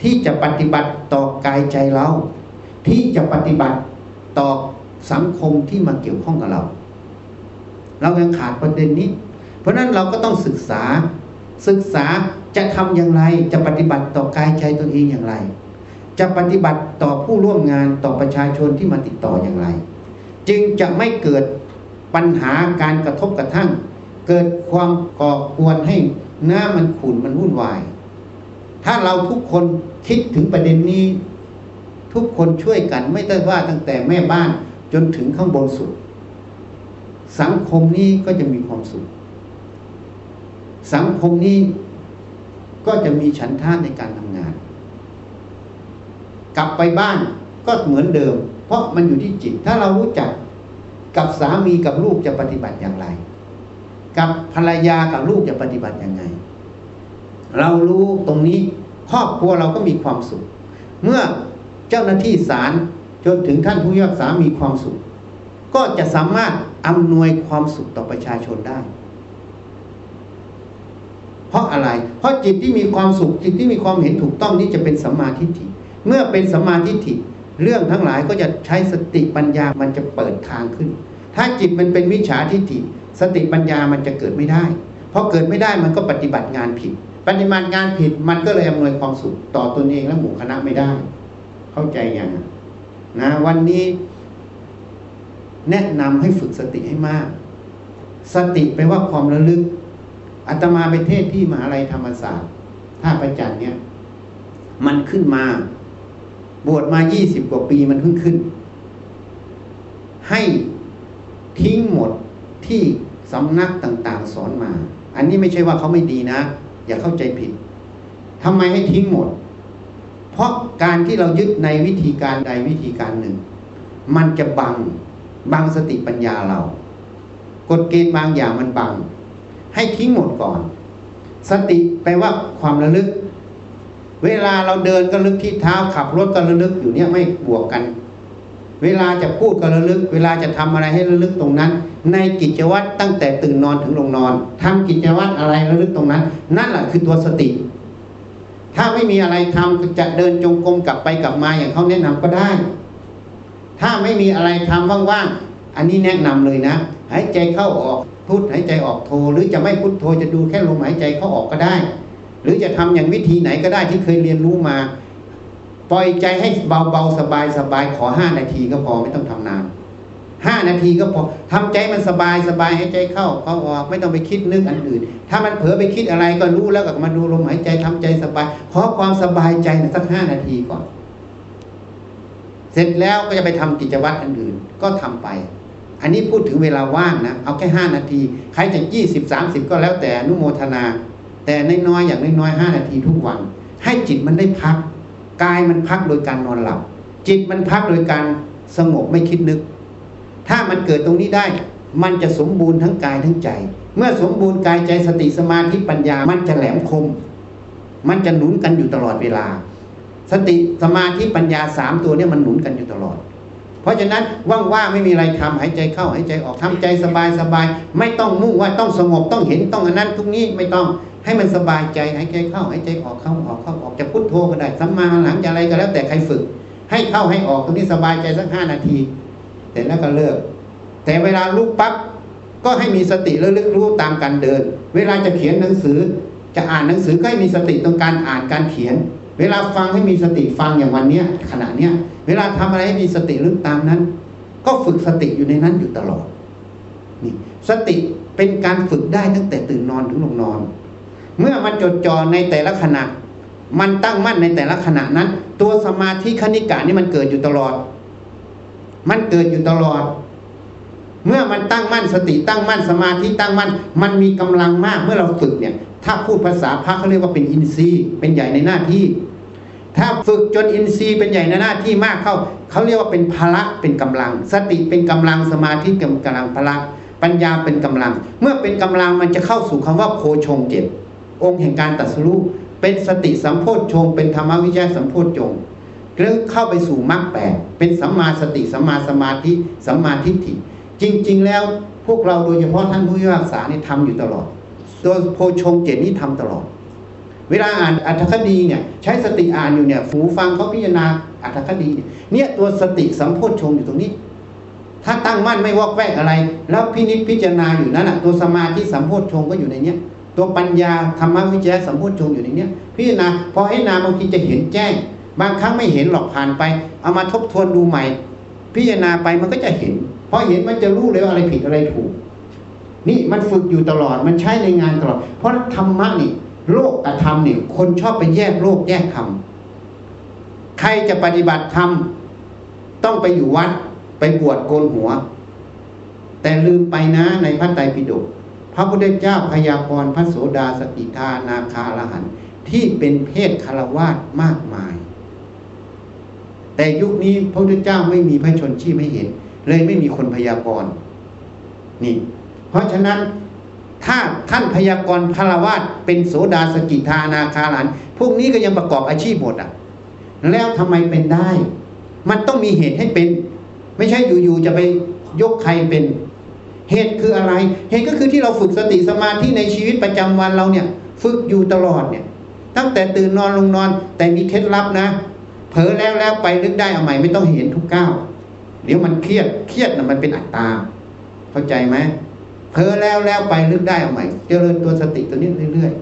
ที่จะปฏิบัติต่อกายใจเรา ที่จะปฏิบัติต่อ สังคมที่มาเกี่ยวข้องกับเรา เรายังขาดประเด็นนี้ เพราะนั้นเราก็ต้องศึกษาศึกษาจะทำอย่างไรจะปฏิบัติต่อกายใจตนเองอย่างไร จะปฏิบัติต่อผู้ร่วมงานต่อประชาชนที่มาติดต่ออย่างไร จึงจะไม่เกิดปัญหาการกระทบกระทั่ง เกิดความก่อควรให้หน้ามันขุ่นมันวุ่นวาย ถ้าเราทุกคนคิดถึงประเด็นนี้ ทุกคนช่วยกันไม่ได้ว่าตั้งแต่แม่บ้าน จนถึงข้างบนสุด สังคมนี้ก็จะมีความสุข สังคมนี้ก็จะมีฉันท่าในการทำงาน กลับไปบ้านก็เหมือนเดิม เพราะมันอยู่ที่จิต ถ้าเรารู้จักกับสามีกับลูกจะปฏิบัติอย่างไร กับภรรยากับลูกจะปฏิบัติยังไง เรารู้ตรงนี้ครอบครัวเราก็มีความสุข เมื่อเจ้าหน้าที่ศาล จนถึงท่านผู้ยากษามีความสุข ก็จะสามารถอำนวยความสุขต่อประชาชนได้ เพราะอะไร เพราะจิตที่มีความสุขจิตที่มีความเห็นถูกต้องนี้จะเป็นสัมมาทิฏฐิ เมื่อเป็นสัมมาทิฏฐิ เรื่องทั้งหลายก็จะใช้สติปัญญามันจะเปิดทางขึ้น ถ้าจิตมันเป็นวิชาทิฏฐิ สติปัญญามันจะเกิดไม่ได้เพราะเกิดไม่ได้มันก็ปฏิบัติงานผิด ปฏิบัติงานผิดมันก็เลยอำนวยความสุขต่อตนเองและหมู่คณะไม่ได้ เข้าใจยังน นะวันนี้แนะนำให้ฝึกสติให้มาก สติแปลว่าความระลึกอาตมาไปเทศที่มหาลัยธรรมศาสตร์ท่าประจันเนี่ย มันขึ้นมา บวชมายี่สิบกว่าปีมันเพิ่งขึ้น ให้ทิ้งหมดที่สำนักต่าง ๆ สอนมา อันนี้ไม่ใช่ว่าเขาไม่ดีนะ อย่าเข้าใจผิดทำไมให้ทิ้งหมด เพราะการที่เรายึดในวิธีการใดวิธีการหนึ่ง มันจะบังบังสติปัญญาเรา กฎเกณฑ์บางอย่างมันบัง ให้ทิ้งหมดก่อน สติแปลว่าความระลึก เวลาเราเดินก็ลึกที่เท้าขับรถก็ระลึกอยู่เนี่ยไม่บวกกัน เวลาจะพูดก็ระลึก เวลาจะทำอะไรให้ระลึกตรงนั้น ในกิจวัตรตั้งแต่ตื่นนอนถึงลงนอนทำกิจวัตรอะไรระลึกตรงนั้น นั่นแหละคือตัวสติ ถ้าไม่มีอะไรทำจะเดินจงกรมกลับไปกลับมาอย่างเขาแนะนำก็ได้ ถ้าไม่มีอะไรทำว่างๆ อันนี้แนะนำเลยนะ หายใจเข้าออกพุทหายใจออกโท หรือจะไม่พุทโทจะดูแค่ลมหายใจเข้าออกก็ได้ หรือจะทำอย่างวิธีไหนก็ได้ที่เคยเรียนรู้มา ปล่อยใจให้เบาๆสบายสบายขอห้านาทีก็พอไม่ต้องทำนาน ห้านาทีก็พอทำใจมันสบายสบายให้ใจเข้าเข้าออกไม่ต้องไปคิดนึกอันอื่น ถ้ามันเผลอไปคิดอะไรก็รู้แล้วก็มาดูลมหายใจทำใจสบายขอความสบายใจนสักห้านาทีก่อน เสร็จแล้วก็จะไปทำกิจวัตรอันอื่นก็ทำไป อันนี้พูดถึงเวลาว่างนะเอาแค่ห้านาที ใครจะยี่สิบสามสิบก็แล้วแต่นุโมทนา แต่น้อยๆอย่างน้อยๆห้านาทีทุกวัน ให้จิตมันได้พักกายมันพักโดยการนอนหลับจิตมันพักโดยการสงบไม่คิดนึก ถ้ามันเกิดตรงนี้ได้ มันจะสมบูรณ์ทั้งกายทั้งใจ เมื่อสมบูรณ์กายใจสติสมาธิปัญญา มันจะแหลมคม มันจะหนุนกันอยู่ตลอดเวลา สติสมาธิปัญญาสามตัวเนี่ยมันหนุนกันอยู่ตลอด เพราะฉะนั้นว่างๆไม่มีอะไรทำหายใจเข้าหายใจออกทำใจสบายสบายไม่ต้องมุ่งว่าต้องสงบต้องเห็นต้องอันนั้นทุกนี้ไม่ต้องให้มันสบายใจหายใจเข้าหายใจออกเข้าออกเข้าออกจะพุทโธก็ได้สัมมาหลังจะอะไรก็แล้วแต่ใครฝึก ให้เข้าให้ออกตรงนี้สบายใจสักห้านาที เสร็จแล้วก็เลิก แต่เวลาลุกปั๊บก็ให้มีสติระลึกรู้ตามการเดิน เวลาจะเขียนหนังสือ จะอ่านหนังสือก็ให้มีสติตรงการอ่านการเขียน เวลาฟังให้มีสติฟังอย่างวันเนี้ยขณะเนี้ยเวลาทำอะไรให้มีสติลึกตามนั้น ก็ฝึกสติอยู่ในนั้นอยู่ตลอดนี่สติเป็นการฝึกได้ตั้งแต่ตื่นนอนถึงลงนอน เมื่อมันจดจ่อในแต่ละขณะ มันตั้งมั่นในแต่ละขณะนั้น ตัวสมาธิคณิกานี่มันเกิดอยู่ตลอด มันเกิดอยู่ตลอด เมื่อมันตั้งมั่นสติตั้งมั่นสมาธิตั้งมั่น มันมีกำลังมากเมื่อเราฝึกเนี่ย ถ้าพูดภาษาพระเขาเรียกว่าเป็นอินทรีย์ เป็นใหญ่ในหน้าที่ ถ้าฝึกจนอินทรีย์เป็นใหญ่ในหน้าที่มากเข้า เขาเรียกว่าเป็นพละเป็นกำลัง สติเป็นกำลังสมาธิเป็นกำลังพละปัญญาเป็นกำลัง เมื่อเป็นกำลังมันจะเข้าสู่คำว่าโพชงเจ็ดองค์แห่งการตัดสู้เป็นสติสัมโพชฌงเป็นธรรมวิจัยสัมโพชฌง เรื่องเข้าไปสู่มรรคแปดเป็นสัมมาสติสัมมาสมาธิสัมมาทิฏฐิ จริง ๆ แล้วพวกเราโดยเฉพาะท่านผู้พิพากษานี่ทำอยู่ตลอดโดยโพชงเจ็ดนี้ทำตลอด เวลาอ่านอัตถคดีเนี่ยใช้สติอ่านอยู่เนี่ยหูฟังเขาพิจารณาอัตถคดีเนี่ยตัวสติสัมโพชฌงอยู่ตรงนี้ ถ้าตั้งมั่นไม่วอกแวกอะไร แล้วพินิจพิจารณาอยู่นั้นอะตัวสมาธิสัมโพชฌงก็อยู่ในเนี้ยตัวปัญญาธรรมวิจยสัมโพชฌงอยู่ในเนี้ยพิจารณาพอให้นาบางทีจะเห็นแจ้ง บางครั้งไม่เห็นหรอกผ่านไป เอามาทบทวนดูใหม่ พิจารณาไปมันก็จะเห็นพอเห็นมันจะรู้เลยว่าอะไรผิดอะไรถูก นี่มันฝึกอยู่ตลอดมันใช้ในงานตลอด เพราะธรรมะนี่โลกกับธรรมนี่คนชอบไปแยกโลกแยกธรรมใครจะปฏิบัติธรรมต้องไปอยู่วัดไปบวชโกนหัว แต่ลืมไปนะในพระไตรปิฎกพระพุทธเจ้าพยากรณ์พระโสดาสกิทานาคาลหันที่เป็นเพศคารวาสมากมาย แต่ยุคนี้พระพุทธเจ้าไม่มีพระชนชีพให้เห็น เลยไม่มีคนพยากรณ์นี่ เพราะฉะนั้นถ้าท่านพยากรณ์คารวาสเป็นโสดาสกิทานาคาลันพวกนี้ก็ยังประกอบอาชีพหมดอะ แล้วทำไมเป็นได้ มันต้องมีเหตุให้เป็น ไม่ใช่อยู่ๆจะไปยกใครเป็น เหตุคืออะไร เหตุก็คือที่เราฝึกสติสมาธิในชีวิตประจำวันเราเนี่ย ฝึกอยู่ตลอดเนี่ย ตั้งแต่ตื่นนอนลงนอน แต่มีเคล็ดลับนะ เผลอแล้วแล้วไปนึกได้เอาใหม่ไม่ต้องเห็นทุกก้าวเดี๋ยวมันเครียดเครียดนะมันเป็นอัตตา เข้าใจไหมเผลอแล้วแล้วไปนึกได้เอาใหม่เจริญตัวสติตัวนี้เรื่อย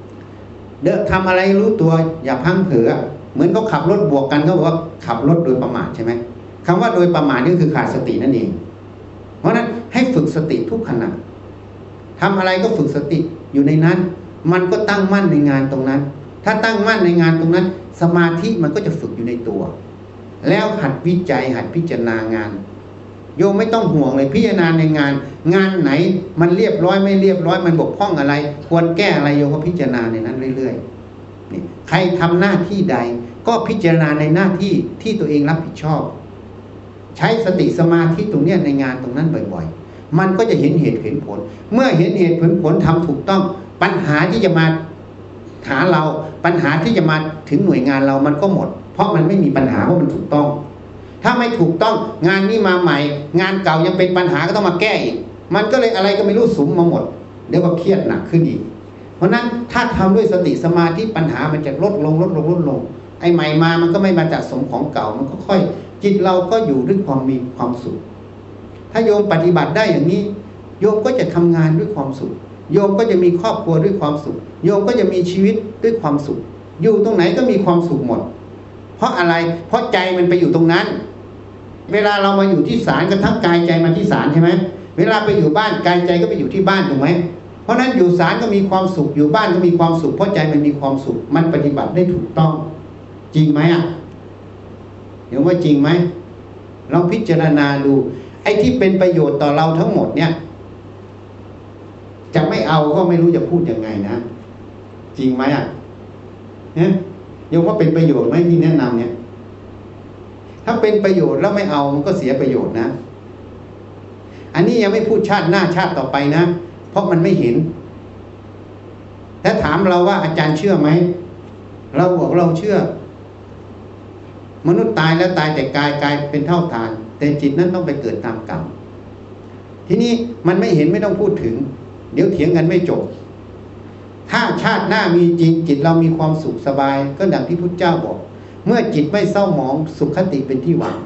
ๆเด้อทำอะไรรู้ตัวอย่าพังเผลอเหมือนเขาขับรถบวกกันเขาบอกว่าขับรถโดยประมาทใช่ไหมคำว่าโดยประมาทนี่คือขาดสตินั่นเอง เพราะนั้นให้ฝึกสติทุกขณะทำอะไรก็ฝึกสติอยู่ในนั้น มันก็ตั้งมั่นในงานตรงนั้น ถ้าตั้งมั่นในงานตรงนั้น สมาธิมันก็จะฝึกอยู่ในตัว แล้วหัดวิจัยหัดพิจารณางาน โยมไม่ต้องห่วงเลยพิจารณาในงาน งานไหนมันเรียบร้อยไม่เรียบร้อยมันบกพร่องอะไร ควรแก้อะไรโยมก็พิจารณาในนั้นเรื่อยๆนี่ใครทำหน้าที่ใด ก็พิจารณาในหน้าที่ที่ตัวเองรับผิดชอบ ใช้สติสมาธิตรงเนี้ยในงานตรงนั้นบ่อย ๆ มันก็จะเห็นเหตุเห็นผล เมื่อเห็นเหตุผลผลทำถูกต้องปัญหาที่จะมา หาเราปัญหาที่จะมาถึงหน่วยงานเรามันก็หมด เพราะมันไม่มีปัญหาว่ามันถูกต้อง ถ้าไม่ถูกต้องงานนี้มาใหม่ งานเก่ายังเป็นปัญหาก็ต้องมาแก้อีกมันก็เลยอะไรก็ไม่รู้สุมมาหมดเดี๋ยวก็เครียดหนักขึ้นอีก เพราะนั้นถ้าทำด้วยสติสมาธิปัญหามันจะลดลงลดลงลดลง ไอ้ใหม่มามันก็ไม่มาจากสมของเก่ามันก็ค่อย จิตเราก็อยู่ด้วยความมีความสุข ถ้าโยมปฏิบัติได้อย่างนี้ โยมก็จะทำงานด้วยความสุข โยมก็จะมีครอบครัวด้วยความสุข โยมก็จะมีชีวิตด้วยความสุข อยู่ตรงไหนก็มีความสุขหมด เพราะอะไร เพราะใจมันไปอยู่ตรงนั้น เวลาเรามาอยู่ที่ศาลก็ทั้งกายใจมาที่ศาลใช่ไหมเวลาไปอยู่บ้านกายใจก็ไปอยู่ที่บ้านถูกไหมเพราะนั้นอยู่ศาลก็มีความสุขอยู่บ้านก็มีความสุข เพราะใจมันมีความสุข มันปฏิบัติได้ถูกต้อง จริงไหมอะเดี๋ยวว่าจริงไหมลองพิจารณาดู ไอ้ที่เป็นประโยชน์ต่อเราทั้งหมดเนี่ย จะไม่เอาก็ไม่รู้จะพูดยังไงนะ จริงไหมอะเนี่ยยังว่าเป็นประโยชน์ไหมที่แนะนำเนี่ย ถ้าเป็นประโยชน์แล้วไม่เอามันก็เสียประโยชน์นะ อันนี้ยังไม่พูดชาติหน้าชาติต่อไปนะ เพราะมันไม่เห็น ถ้าถามเราว่าอาจารย์เชื่อไหม เราบอกเราเชื่อ มนุษย์ตายแล้วตายแต่กายกายเป็นเท่าทาน แต่จิตนั้นต้องไปเกิดตามกรรม ทีนี้มันไม่เห็นไม่ต้องพูดถึง เดี๋ยวเถียงกันไม่จบ ถ้าชาติหน้ามีจริงจิตเรามีความสุขสบาย ก็ดังที่พุทธเจ้าบอก เมื่อจิตไม่เศร้าหมองสุขคติเป็นที่หวัง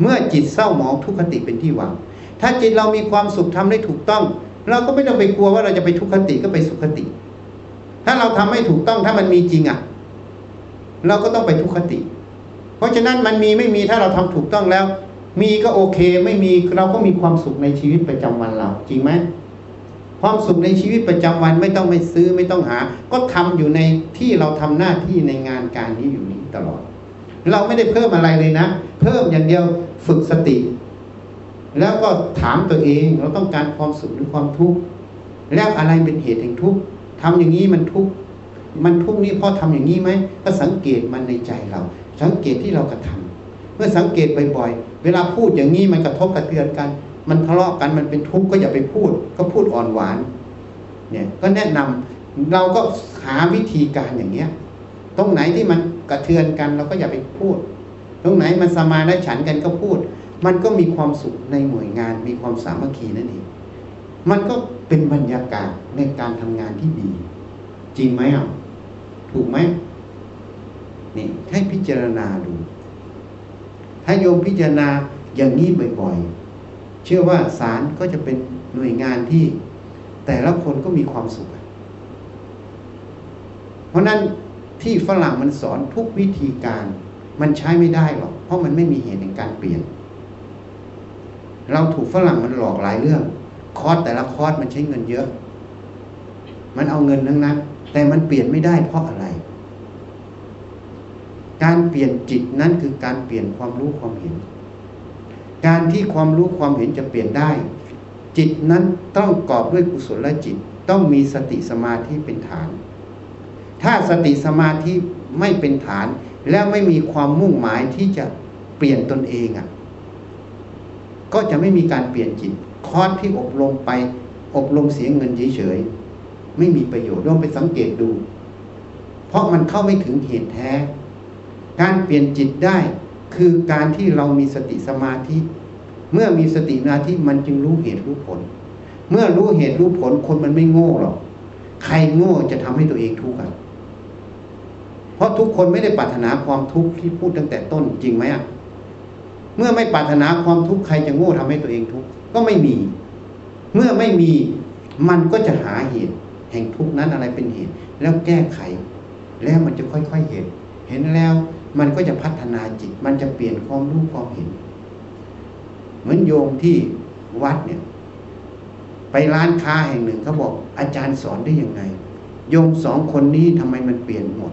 เมื่อจิตเศร้าหมองทุกขติเป็นที่หวัง ถ้าจิตเรามีความสุขทำได้ถูกต้อง เราก็ไม่ต้องไปกลัวว่าเราจะไปทุกขติก็ไปสุขคติ ถ้าเราทำไม่ถูกต้องถ้ามันมีจริงอะ เราก็ต้องไปทุกขติ เพราะฉะนั้นมันมีไม่มีถ้าเราทำถูกต้องแล้ว มีก็โอเค ไม่มีเราก็มีความสุขในชีวิตประจำวันเรา จริงไหม ความสุขในชีวิตประจำวันไม่ต้องไปซื้อไม่ต้องหา ก็ทำอยู่ในที่เราทำหน้าที่ในงานการนี้อยู่นี้ตลอด เราไม่ได้เพิ่มอะไรเลยนะ เพิ่มอย่างเดียวฝึกสติ แล้วก็ถามตัวเองเราต้องการความสุขหรือความทุกข์แล้วอะไรเป็นเหตุแห่งทุกข์ทำอย่างนี้มันทุกข์มันทุกข์นี้เพราะทำอย่างนี้ไหมก็สังเกตมันในใจเรา สังเกตที่เรากระทาเมื่อสังเกตบ่อยๆ เวลาพูดอย่างนี้มันกระทบกระเทือนกัน มันทะเลาะกันมันเป็นทุกข์ก็อย่าไปพูด ก็พูดอ่อนหวาน เนี่ยก็แนะนำเราก็หาวิธีการอย่างเนี้ย ตรงไหนที่มันกระเทือนกันเราก็อย่าไปพูด ตรงไหนมันสมาธิฉันกันก็พูด มันก็มีความสุขในหน่วยงาน มีความสามัคคีนั่นเองมันก็เป็นบรรยากาศในการทำงานที่ดี จริงไหมอะถูกไหมนี่ให้พิจารณาดู ถ้าโยมพิจารณาอย่างนี้บ่อยๆ เชื่อว่าศาลก็จะเป็นหน่วยงานที่แต่ละคนก็มีความสุข เพราะนั้นที่ฝรั่งมันสอนทุกวิธีการมันใช้ไม่ได้หรอก เพราะมันไม่มีเหตุในการเปลี่ยน เราถูกฝรั่งมันหลอกหลายเรื่อง คอร์สแต่ละคอร์สมันใช้เงินเยอะ มันเอาเงินทั้งนั้น แต่มันเปลี่ยนไม่ได้เพราะอะไร การเปลี่ยนจิตนั้นคือการเปลี่ยนความรู้ความเห็น การที่ความรู้ความเห็นจะเปลี่ยนได้ จิตนั้นต้องกอบด้วยกุศลจิตต้องมีสติสมาธิเป็นฐาน ถ้าสติสมาธิไม่เป็นฐาน แล้วไม่มีความมุ่งหมายที่จะเปลี่ยนตนเองอะ ก็จะไม่มีการเปลี่ยนจิต คอร์สที่อบรมไป อบรมเสียเงินเฉยๆไม่มีประโยชน์ลองไปสังเกตดู เพราะมันเข้าไม่ถึงเหตุแท้ การเปลี่ยนจิตได้ คือการที่เรามีสติสมาธิ เมื่อมีสติสมาธิมันจึงรู้เหตุรู้ผล เมื่อรู้เหตุรู้ผลคนมันไม่โง่หรอกใครโง่จะทำให้ตัวเองทุกข์กันเพราะทุกคนไม่ได้ปรารถนาความทุกข์ที่พูดตั้งแต่ต้นจริงไหมอะเมื่อไม่ปรารถนาความทุกข์ใครจะโง่ทำให้ตัวเองทุกข์ก็ไม่มี เมื่อไม่มีมันก็จะหาเหตุ แห่งทุกข์นั้นอะไรเป็นเหตุ แล้วแก้ไข แล้วมันจะค่อยๆเห็น เห็นแล้ว มันก็จะพัฒนาจิต มันจะเปลี่ยนความรู้ความเห็น เหมือนโยมที่วัดเนี่ย ไปร้านค้าแห่งหนึ่งเขาบอก อาจารย์สอนได้ยังไง โยมสองคนนี้ทำไมมันเปลี่ยนหมด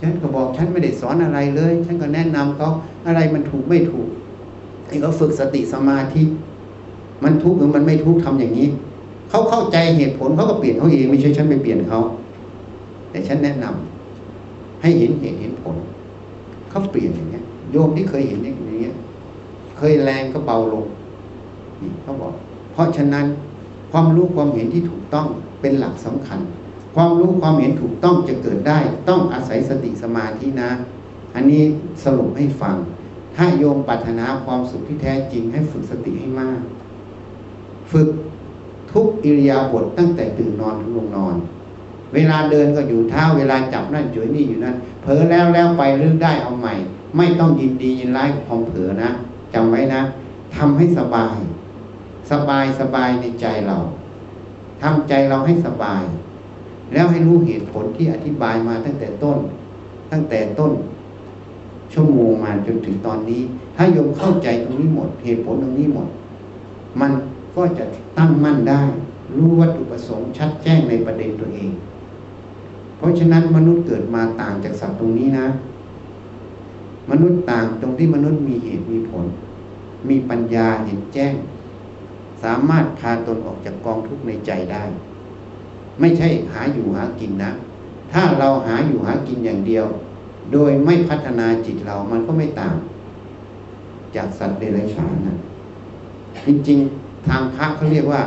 ฉันก็บอกฉันไม่ได้สอนอะไรเลย ฉันก็แนะนำเขาอะไรมันถูกไม่ถูกให้เขาฝึกสติสมาธิมันทุกข์หรือมันไม่ทุกข์ทำอย่างนี้เขาเข้าใจเหตุผลเขาก็เปลี่ยนเขาเองไม่ใช่ฉันไปเปลี่ยนเขาแต่ฉันแนะนำ ให้เห็นเหตุเห็นผลเขาเปลี่ยนอย่างเงี้ย โยมที่เคยเห็นอย่างเงี้ย เคยแรงก็เบาลงนี่เขาบอก เพราะฉะนั้นความรู้ความเห็นที่ถูกต้องเป็นหลักสำคัญ ความรู้ความเห็นถูกต้องจะเกิดได้ ต้องอาศัยสติสมาธินะ อันนี้สรุปให้ฟัง ถ้าโยมปรารถนาความสุขที่แท้จริงให้ฝึกสติให้มาก ฝึกทุกอิริยาบถตั้งแต่ตื่นนอนถึงลงนอน เวลาเดินก็อยู่เท้าเวลาจับนั่นจุยนี่อยู่นั่นเผลอแล้วแล้วไปเรื่องได้เอาใหม่ ไม่ต้องยินดียินร้ายกับความเผลอนะจำไว้นะทำให้สบาย สบายสบายในใจเราทำใจเราให้สบาย แล้วให้รู้เหตุผลที่อธิบายมาตั้งแต่ต้น ตั้งแต่ต้น ชั่วโมงมาจนถึงตอนนี้ ถ้าโยมเข้าใจตรงนี้หมด เหตุผลตรงนี้หมด มันก็จะตั้งมั่นได้ รู้วัตถุประสงค์ชัดแจ้งในประเด็นตัวเอง เพราะฉะนั้นมนุษย์เกิดมาต่างจากสัตว์ตรงนี้นะ มนุษย์ต่างตรงที่มนุษย์มีเหตุมีผล มีปัญญาเห็นแจ้ง สามารถพาตนออกจากกองทุกข์ในใจได้ ไม่ใช่หาอยู่หากินนะ ถ้าเราหาอยู่หากินอย่างเดียว โดยไม่พัฒนาจิตเรามันก็ไม่ต่าง จากสัตว์เดรัจฉานนะจริงๆทางพระเขาเรียกว่า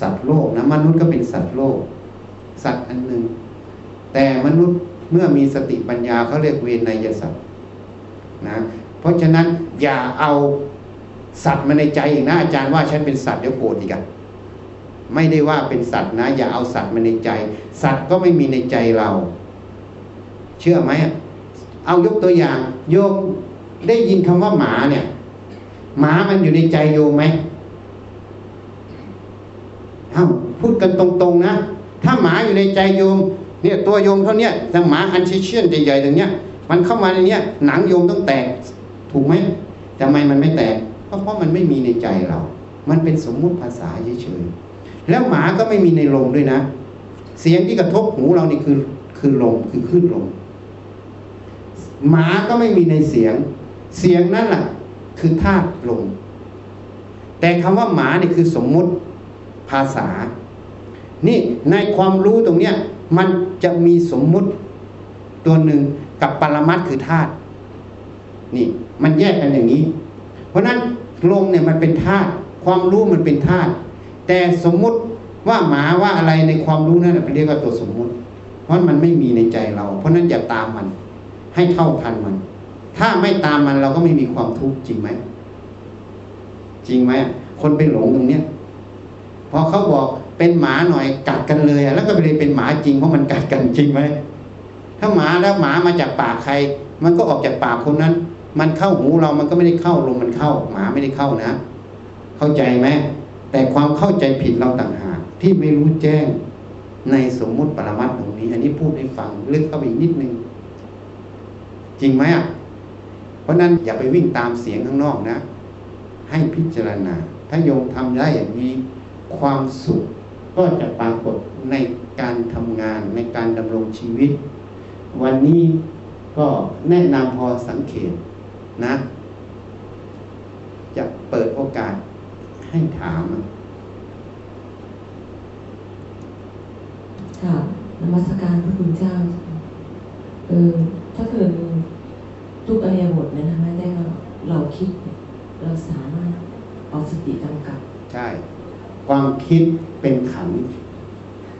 สัตว์โลกนะมนุษย์ก็เป็นสัตว์โลก สัตว์อันหนึ่ง แต่มนุษย์เมื่อมีสติปัญญาเขาเรียกเวนยสัตว์นะเพราะฉะนั้นอย่าเอาสัตว์มาในใจอีกนะอาจารย์ว่าฉันเป็นสัตว์เดี๋ยวโกรธอีกอะไม่ได้ว่าเป็นสัตว์นะ อย่าเอาสัตว์มาในใจ สัตว์ก็ไม่มีในใจเรา เชื่อไหมเอายกตัวอย่าง โยมได้ยินคำว่าหมาเนี่ย หมามันอยู่ในใจโยมไหมเอ้าพูดกันตรงๆนะ ถ้าหมาอยู่ในใจโยม เนี่ยตัวโยมเท่านี้แต่หมาอันเชียนใหญ่ๆตรงเนี้ย มันเข้ามาในเนี้ยหนังโยมต้องแตกถูกไหมทำไมมันไม่แตกเพราะเพราะมันไม่มีในใจเรา มันเป็นสมมุติภาษาเฉยๆแล้วหมาก็ไม่มีในลมด้วยนะ เสียงที่กระทบหูเรานี่คือคือลมคือคลื่นลมหมาก็ไม่มีในเสียง เสียงนั่นแหละคือธาตุลมแต่คำว่าหมานี่คือสมมุติภาษา นี่ในความรู้ตรงเนี้ย มันจะมีสมมุติตัวหนึ่งกับปรมัตคือธาตุนี่ มันแยกกันอย่างนี้ เพราะนั้นลมเนี่ยมันเป็นธาตุความรู้มันเป็นธาตุแต่สมมุติว่าหมาว่าอะไรในความรู้นั่นเป็นเรียกว่าตัวสมมุติ เพราะมันไม่มีในใจเรา เพราะนั้นอย่าตามมัน ให้เท่าทันมัน ถ้าไม่ตามมันเราก็ไม่มีความทุกข์จริงไหมจริงไหมคนไปหลงตรงเนี้ย พอเขาบอกเป็นหมาหน่อยกัดกันเลยแล้วก็ไปเลยเป็นหมาจริงเพราะมันกัดกันจริงไหมถ้าหมาแล้วหมามาจากปากใคร มันก็ออกจากปากคนนั้น มันเข้าหูเรามันก็ไม่ได้เข้าลมมันเข้า หมาไม่ได้เข้านะ เข้าใจไหมแต่ความเข้าใจผิดเราต่างหากที่ไม่รู้แจ้งในสมมุติปรมัตตรงนี้ อันนี้พูดให้ฟังลึกเข้าไปอีกนิดนึงจริงไหมอะเพราะนั้นอย่าไปวิ่งตามเสียงข้างนอกนะ ให้พิจารณา ถ้าโยมทำได้อย่างนี้ ความสุขก็จะปรากฏในการทำงานในการดำรงชีวิต วันนี้ก็แนะนำพอสังเกตนะ จะเปิดโอกาสให้ถาม ค่ะนมัสการพระคุณเจ้าเออถ้าเกิดทุกอริยบทเนี่ยนะแม้แต่เราเราคิด เราสามารถเอาสติกำกับ ใช่ ความคิดเป็นขัน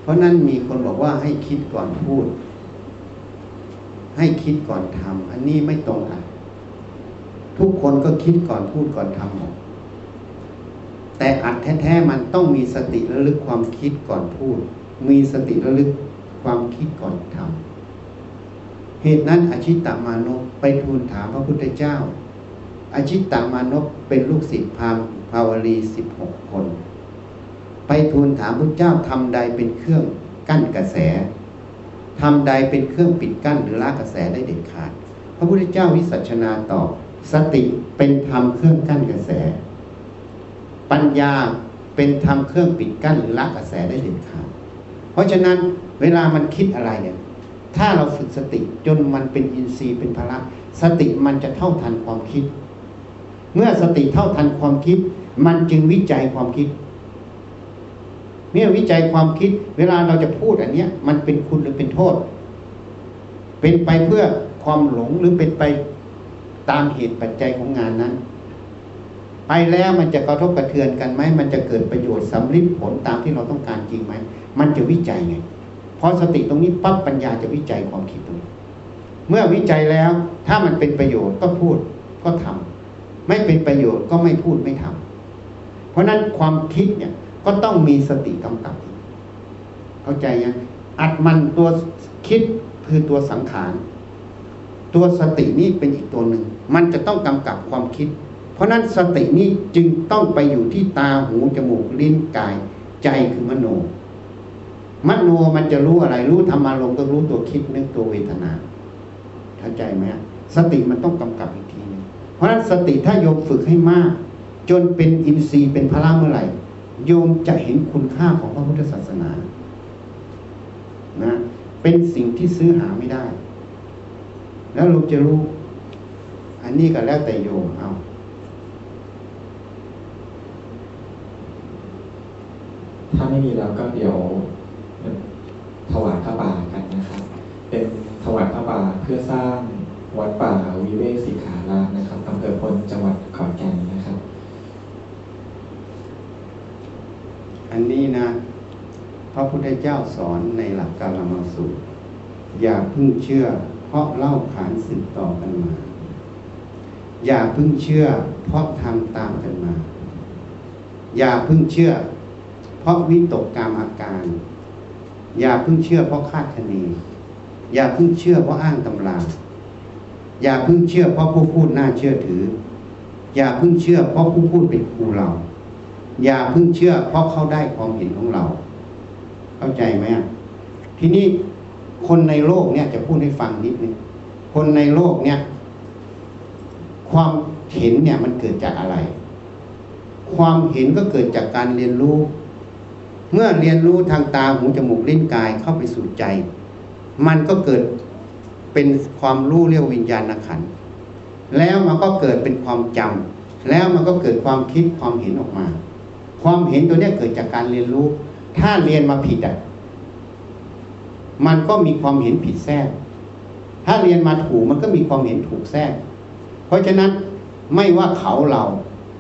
เพราะนั้นมีคนบอกว่าให้คิดก่อนพูด ให้คิดก่อนทำอันนี้ไม่ตรงอะทุกคนก็คิดก่อนพูดก่อนทำหมดแต่อัดแท้ๆมันต้องมีสติระลึกความคิดก่อนพูด มีสติระลึกความคิดก่อนทำเหตุนั้นอาชิตตามานพไปทูลถามพระพุทธเจ้าอาชิตตามานพเป็นลูกศิษย์พามภาวรีสิบหกคน ไปทูลถามพระเจ้าทำใดเป็นเครื่องกั้นกระแสทำใดเป็นเครื่องปิดกั้นหรือละกระแสได้เด็ดขาด พระพุทธเจ้าวิสัชนาตอบสติเป็นธรรมเครื่องกั้นกระแส ปัญญาเป็นธรรมเครื่องปิดกั้นหรือละกระแสได้เด็ดขาด เพราะฉะนั้นเวลามันคิดอะไรเนี่ย ถ้าเราฝึกสติจนมันเป็นอินทรีย์เป็นพละ สติมันจะเท่าทันความคิด เมื่อสติเท่าทันความคิด มันจึงวิจัยความคิด เมื่อวิจัยความคิด เวลาเราจะพูดอันเนี้ย มันเป็นคุณหรือเป็นโทษ เป็นไปเพื่อความหลงหรือเป็นไปตามเหตุปัจจัยของงานนั้น ไปแล้วมันจะกระทบกระเทือนกันไหมมันจะเกิดประโยชน์สำลิดผลตามที่เราต้องการจริงไหมมันจะวิจัยไงพอสติตรงนี้ปั๊บปัญญาจะวิจัยความคิดตรงนี้ เมื่อวิจัยแล้ว ถ้ามันเป็นประโยชน์ก็พูดก็ทำไม่เป็นประโยชน์ก็ไม่พูดไม่ทำเพราะนั้นความคิดเนี่ย ก็ต้องมีสติกำกับเข้าใจยังอัดมันตัวคิดคือตัวสังขารตัวสตินี้เป็นอีกตัวหนึ่ง มันจะต้องกำกับความคิด เพราะนั้นสตินี้จึงต้องไปอยู่ที่ตาหูจมูกลิ้นกาย ใจคือมโน มโนมันจะรู้อะไรรู้ธรรมารมก็รู้ตัวคิดนึกตัวเวทนาเข้าใจไหมสติมันต้องกำกับอีกทีนึงเพราะฉะนั้นสติถ้าโยมฝึกให้มาก จนเป็นอินทรีย์เป็นพละเมื่อไหร่ โยมจะเห็นคุณค่าของพระพุทธศาสนานะเป็นสิ่งที่ซื้อหาไม่ได้ แล้วเราจะรู้ อันนี้ก็แล้วแต่โยมเอาถ้าไม่มีแล้วก็เดี๋ยวถวายพระป่ากันนะครับ เป็นถวายพระป่าเพื่อสร้างวัดป่าวิเวกสิกขารามนะครับอำเภอพลจังหวัดขอนแก่นนะครับ อันนี้นะ พระพุทธเจ้าสอนในหลักการละมาสูตร อย่าพึ่งเชื่อ เพราะเล่าขานสืบต่อกันมา อย่าพึ่งเชื่อ เพราะทำตามกันมา อย่าพึ่งเชื่อ เพราะวิตกกรรมอาการ อย่าพึ่งเชื่อ เพราะคาดคะเนอย่าพึ่งเชื่อเพราะอ้างตำราอย่าพึ่งเชื่อเพราะผู้พูดน่าเชื่อถือ อย่าพึ่งเชื่อเพราะผู้พูดเป็นครูเรา อย่าเพึ่งเชื่อ เพราะเขาได้ความเห็นของเรา เข้าใจไหมทีนี้คนในโลกเนี่ยจะพูดให้ฟังนิดนึงคนในโลกเนี่ย ความเห็นเนี่ยมันเกิดจากอะไร ความเห็นก็เกิดจากการเรียนรู้ เมื่อเรียนรู้ทางตาหูจมูกลิ้นกายเข้าไปสู่ใจ มันก็เกิดเป็นความรู้เรียกวิญญาณขัน แล้วมันก็เกิดเป็นความจำแล้วมันก็เกิดความคิดความเห็นออกมา ความเห็นตัวนี้เกิดจากการเรียนรู้ ถ้าเรียนมาผิดอะมันก็มีความเห็นผิดแทรก ถ้าเรียนมาถูกมันก็มีความเห็นถูกแทรก เพราะฉะนั้นไม่ว่าเขาเรา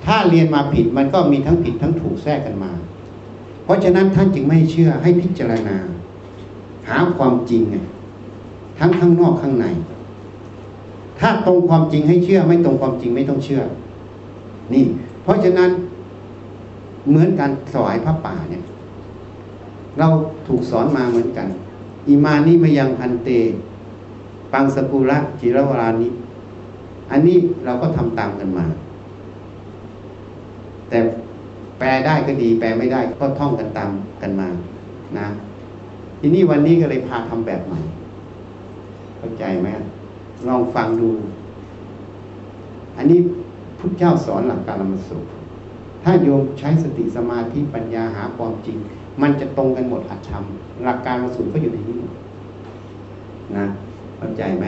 ถ้าเรียนมาผิดมันก็มีทั้งผิดทั้งถูกแทรกกันมา เพราะฉะนั้นท่านจึงไม่เชื่อให้พิจารณา หาความจริงไงทั้งข้างนอกข้างใน ถ้าตรงความจริงให้เชื่อ ไม่ตรงความจริงไม่ต้องเชื่อ นี่ เพราะฉะนั้น เหมือนการสวายพระป่าเนี่ย เราถูกสอนมาเหมือนกัน อิมานิมยังพันเต ปังสกุระจิรวรานิอันนี้เราก็ทำตามกันมา แต่แปลได้ก็ดี แปลไม่ได้ก็ท่องกันตามกันมา นะ ทีนี้วันนี้ก็เลยพาทำแบบใหม่ เข้าใจไหมลองฟังดู อันนี้พุทธเจ้าสอนหลักการละมสุข ถ้าโยมใช้สติสมาธิปัญญาหาความจริง มันจะตรงกันหมดอัตธรรมหลักการมาสุขก็อยู่ในนี้นะเข้าใจไหม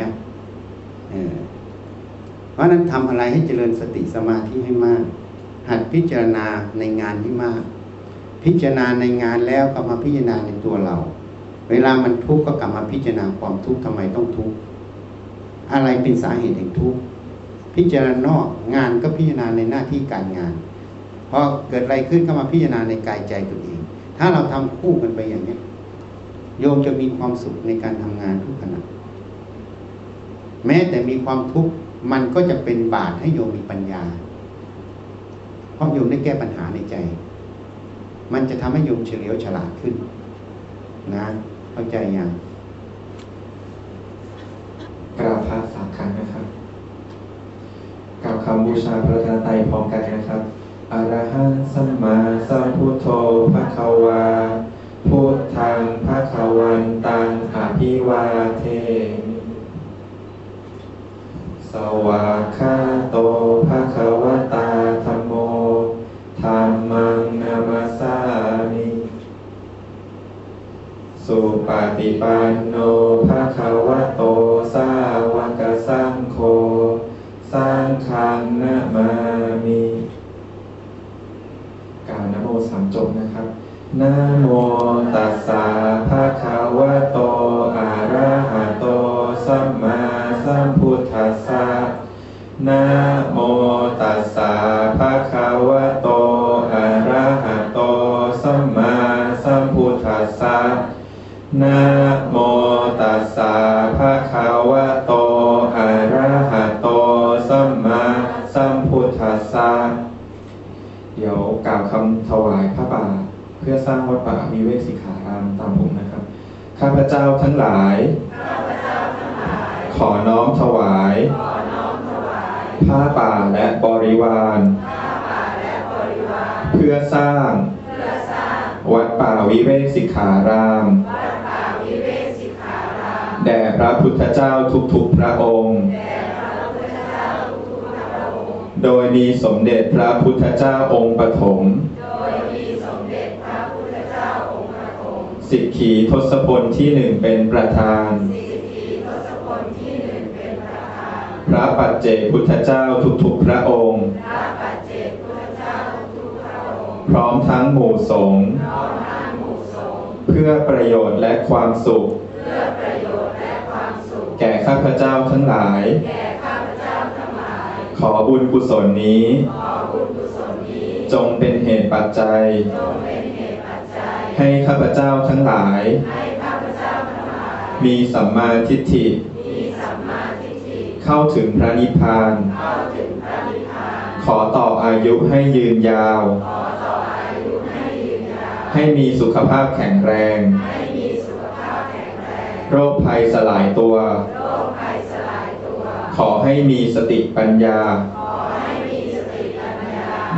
เออเพราะนั้นทำอะไรให้เจริญสติสมาธิให้มาก หัดพิจารณาในงานที่มาก พิจารณาในงานแล้วก็มาพิจารณาในตัวเรา เวลามันทุกข์ก็กลับมาพิจารณาความทุกข์ทำไมต้องทุกข์อะไรเป็นสาเหตุแห่งทุกข์พิจารณานอกงานก็พิจารณาในหน้าที่การงาน พอเกิดอะไรขึ้นก็มาพิจารณาในกายใจตัวเอง ถ้าเราทำคู่กันไปอย่างนี้โยมจะมีความสุขในการทำงานทุกขณะแม้แต่มีความทุกข์มันก็จะเป็นบาตให้โยมมีปัญญา เพราะโยมได้แก้ปัญหาในใจ มันจะทำให้โยมเฉลียวฉลาดขึ้น นะเข้าใจยังกราบพระสามครั้งนะครับกราบคำบูชาพระธนไตรพร้อมกันนะครับ อรหันสัมมาสัมพุทโธภะคะวาพุทธังภะคะวันตังอภิวาเทมิสวากาโตภะคะวตาธัมโมธัมมังนามัสามิสุปฏิปันโนภะคะวโตสาวกสังโฆสังฆังนะมามิ ล่าวนโมสามจบนะครับนะโมตัสสะภะคะวะโต อะระหะโต สัมมาสัมพุทธัสสะนะโมตัสสะภะคะวะโต อะระหะโต สัมมาสัมพุทธัสสะนะโมตัสสะภะ กล่าวคำถวายพระบาเพื่อสร้างวัดป่าวิเวสิขารามตามผมนะครับ ข้าพเจ้าทั้งหลาย ขอน้อมถวายผ้าป่าและบริวาร เพื่อสร้าง วัดป่าวิเวกสิกขารามแด่พระพุทธเจ้าทุกๆพระองค์ โดยมีสมเด็จพระพุทธเจ้าองค์ปฐมสิกขีทศพลที่หนึ่งเป็นประธาน พระปัจเจกพุทธเจ้าทุกๆพระองค์ พร้อมทั้งหมู่สงฆ์เพื่อประโยชน์และความสุข แก่ข้าพเจ้าทั้งหลาย ขอบุญกุศลนี้ จงเป็นเหตุปัจจัย ให้ข้าพเจ้าทั้งหลาย มีสัมมาทิฏฐิ เข้าถึงพระนิพพาน ขอต่ออายุให้ยืนยาว ให้มีสุขภาพแข็งแรง โรคภัยสลายตัว ขอให้มีสติปัญญา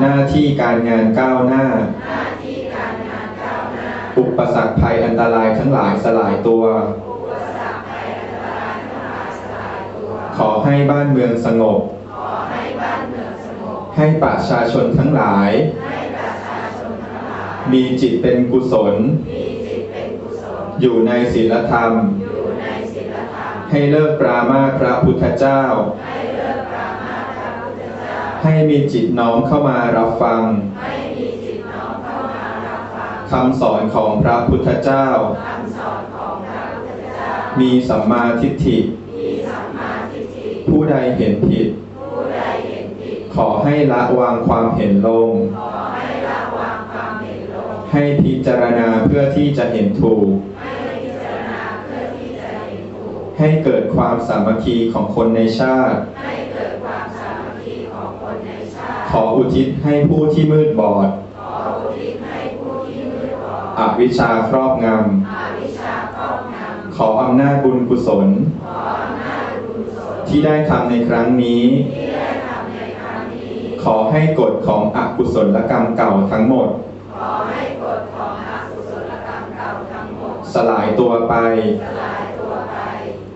หน้าที่การงานก้าวหน้า อุปสรรคภัยอันตรายทั้งหลายสลายตัว ขอให้บ้านเมืองสงบ ให้ประชาชนทั้งหลาย มีจิตเป็นกุศล อยู่ในศีลธรรม ให้เลิกปรามาพระพุทธเจ้า ให้มีจิตน้อมเข้ามารับฟังคำสอนของพระพุทธเจ้า มีสัมมาทิฏฐิ ผู้ใดเห็นผิด ขอให้ละวางความเห็นลง ให้พิจารณาเพื่อที่จะเห็นถูก ให้เกิดความสามัคคีของคนในชาติ ขออุทิศให้ผู้ที่มืดบอดอวิชชาครอบงำ ขออำนาจบุญกุศลที่ได้ทำในครั้งนี้ ขอให้กฎของอกุศลกรรมเก่าทั้งหมดสลายตัวไป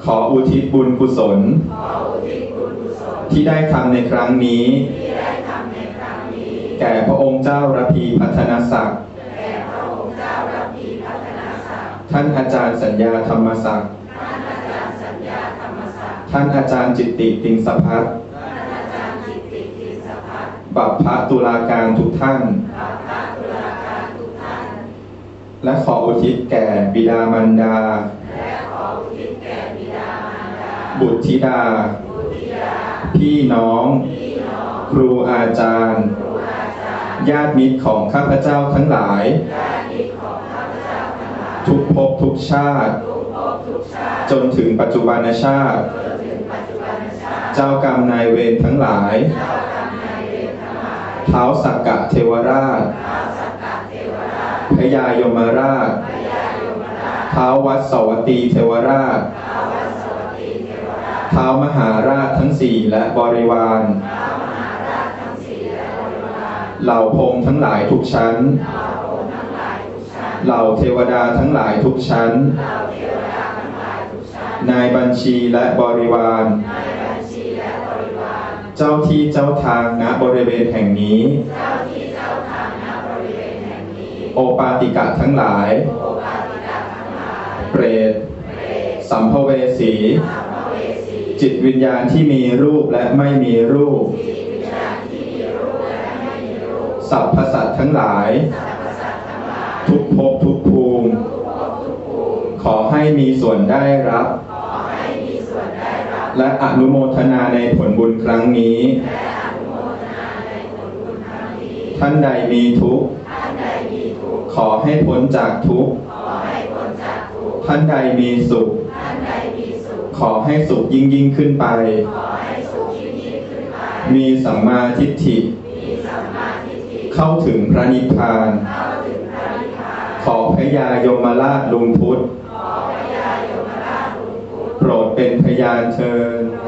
ขออุทิศบุญกุศล ที่ได้ทำในครั้งนี้ แก่พระองค์เจ้าระพีพัฒนศักดิ์ท่านอาจารย์สัญญาธรรมศักดิ์ท่านอาจารย์จิตติติงสพัฒน์บัพพะตุลาการทุกท่าน และขออุทิศแก่บิดามารดา บุตรธิดา พี่น้อง ครูอาจารย์ ญาติมิตรของข้าพเจ้าทั้งหลาย ทุกภพทุกชาติ จนถึงปัจจุบันชาติ เจ้ากรรมนายเวรทั้งหลายเท้าสักกะเทวราชพญายมราชเท้าวัดสวัตตีเทวราชเท้ามหาราชทั้งสี่และบริวาร เหล่าพรหมทั้งหลายทุกชั้น เหล่าเทวดาทั้งหลายทุกชั้น นายบัญชีและบริวาร เจ้าที่เจ้าทางณบริเวณแห่งนี้ โอปาติกะทั้งหลาย เปรตสัมภเวสี จิตวิญญาณที่มีรูปและไม่มีรูป สัพพสัตทั้งหลาย ทุกภพทุกภูมิ ขอให้มีส่วนได้รับ และอนุโมทนาในผลบุญครั้งนี้ ท่านใดมีทุกข์ ขอให้พ้นจากทุกข์ ท่านใดมีสุข ขอให้สุขยิ่งยิ่งขึ้นไป มีสัมมาทิฏฐิ เข้าถึงพระนิพพาน ขอพระยายมราชลุงพุทธ โปรดเป็นพยานเชิญโปร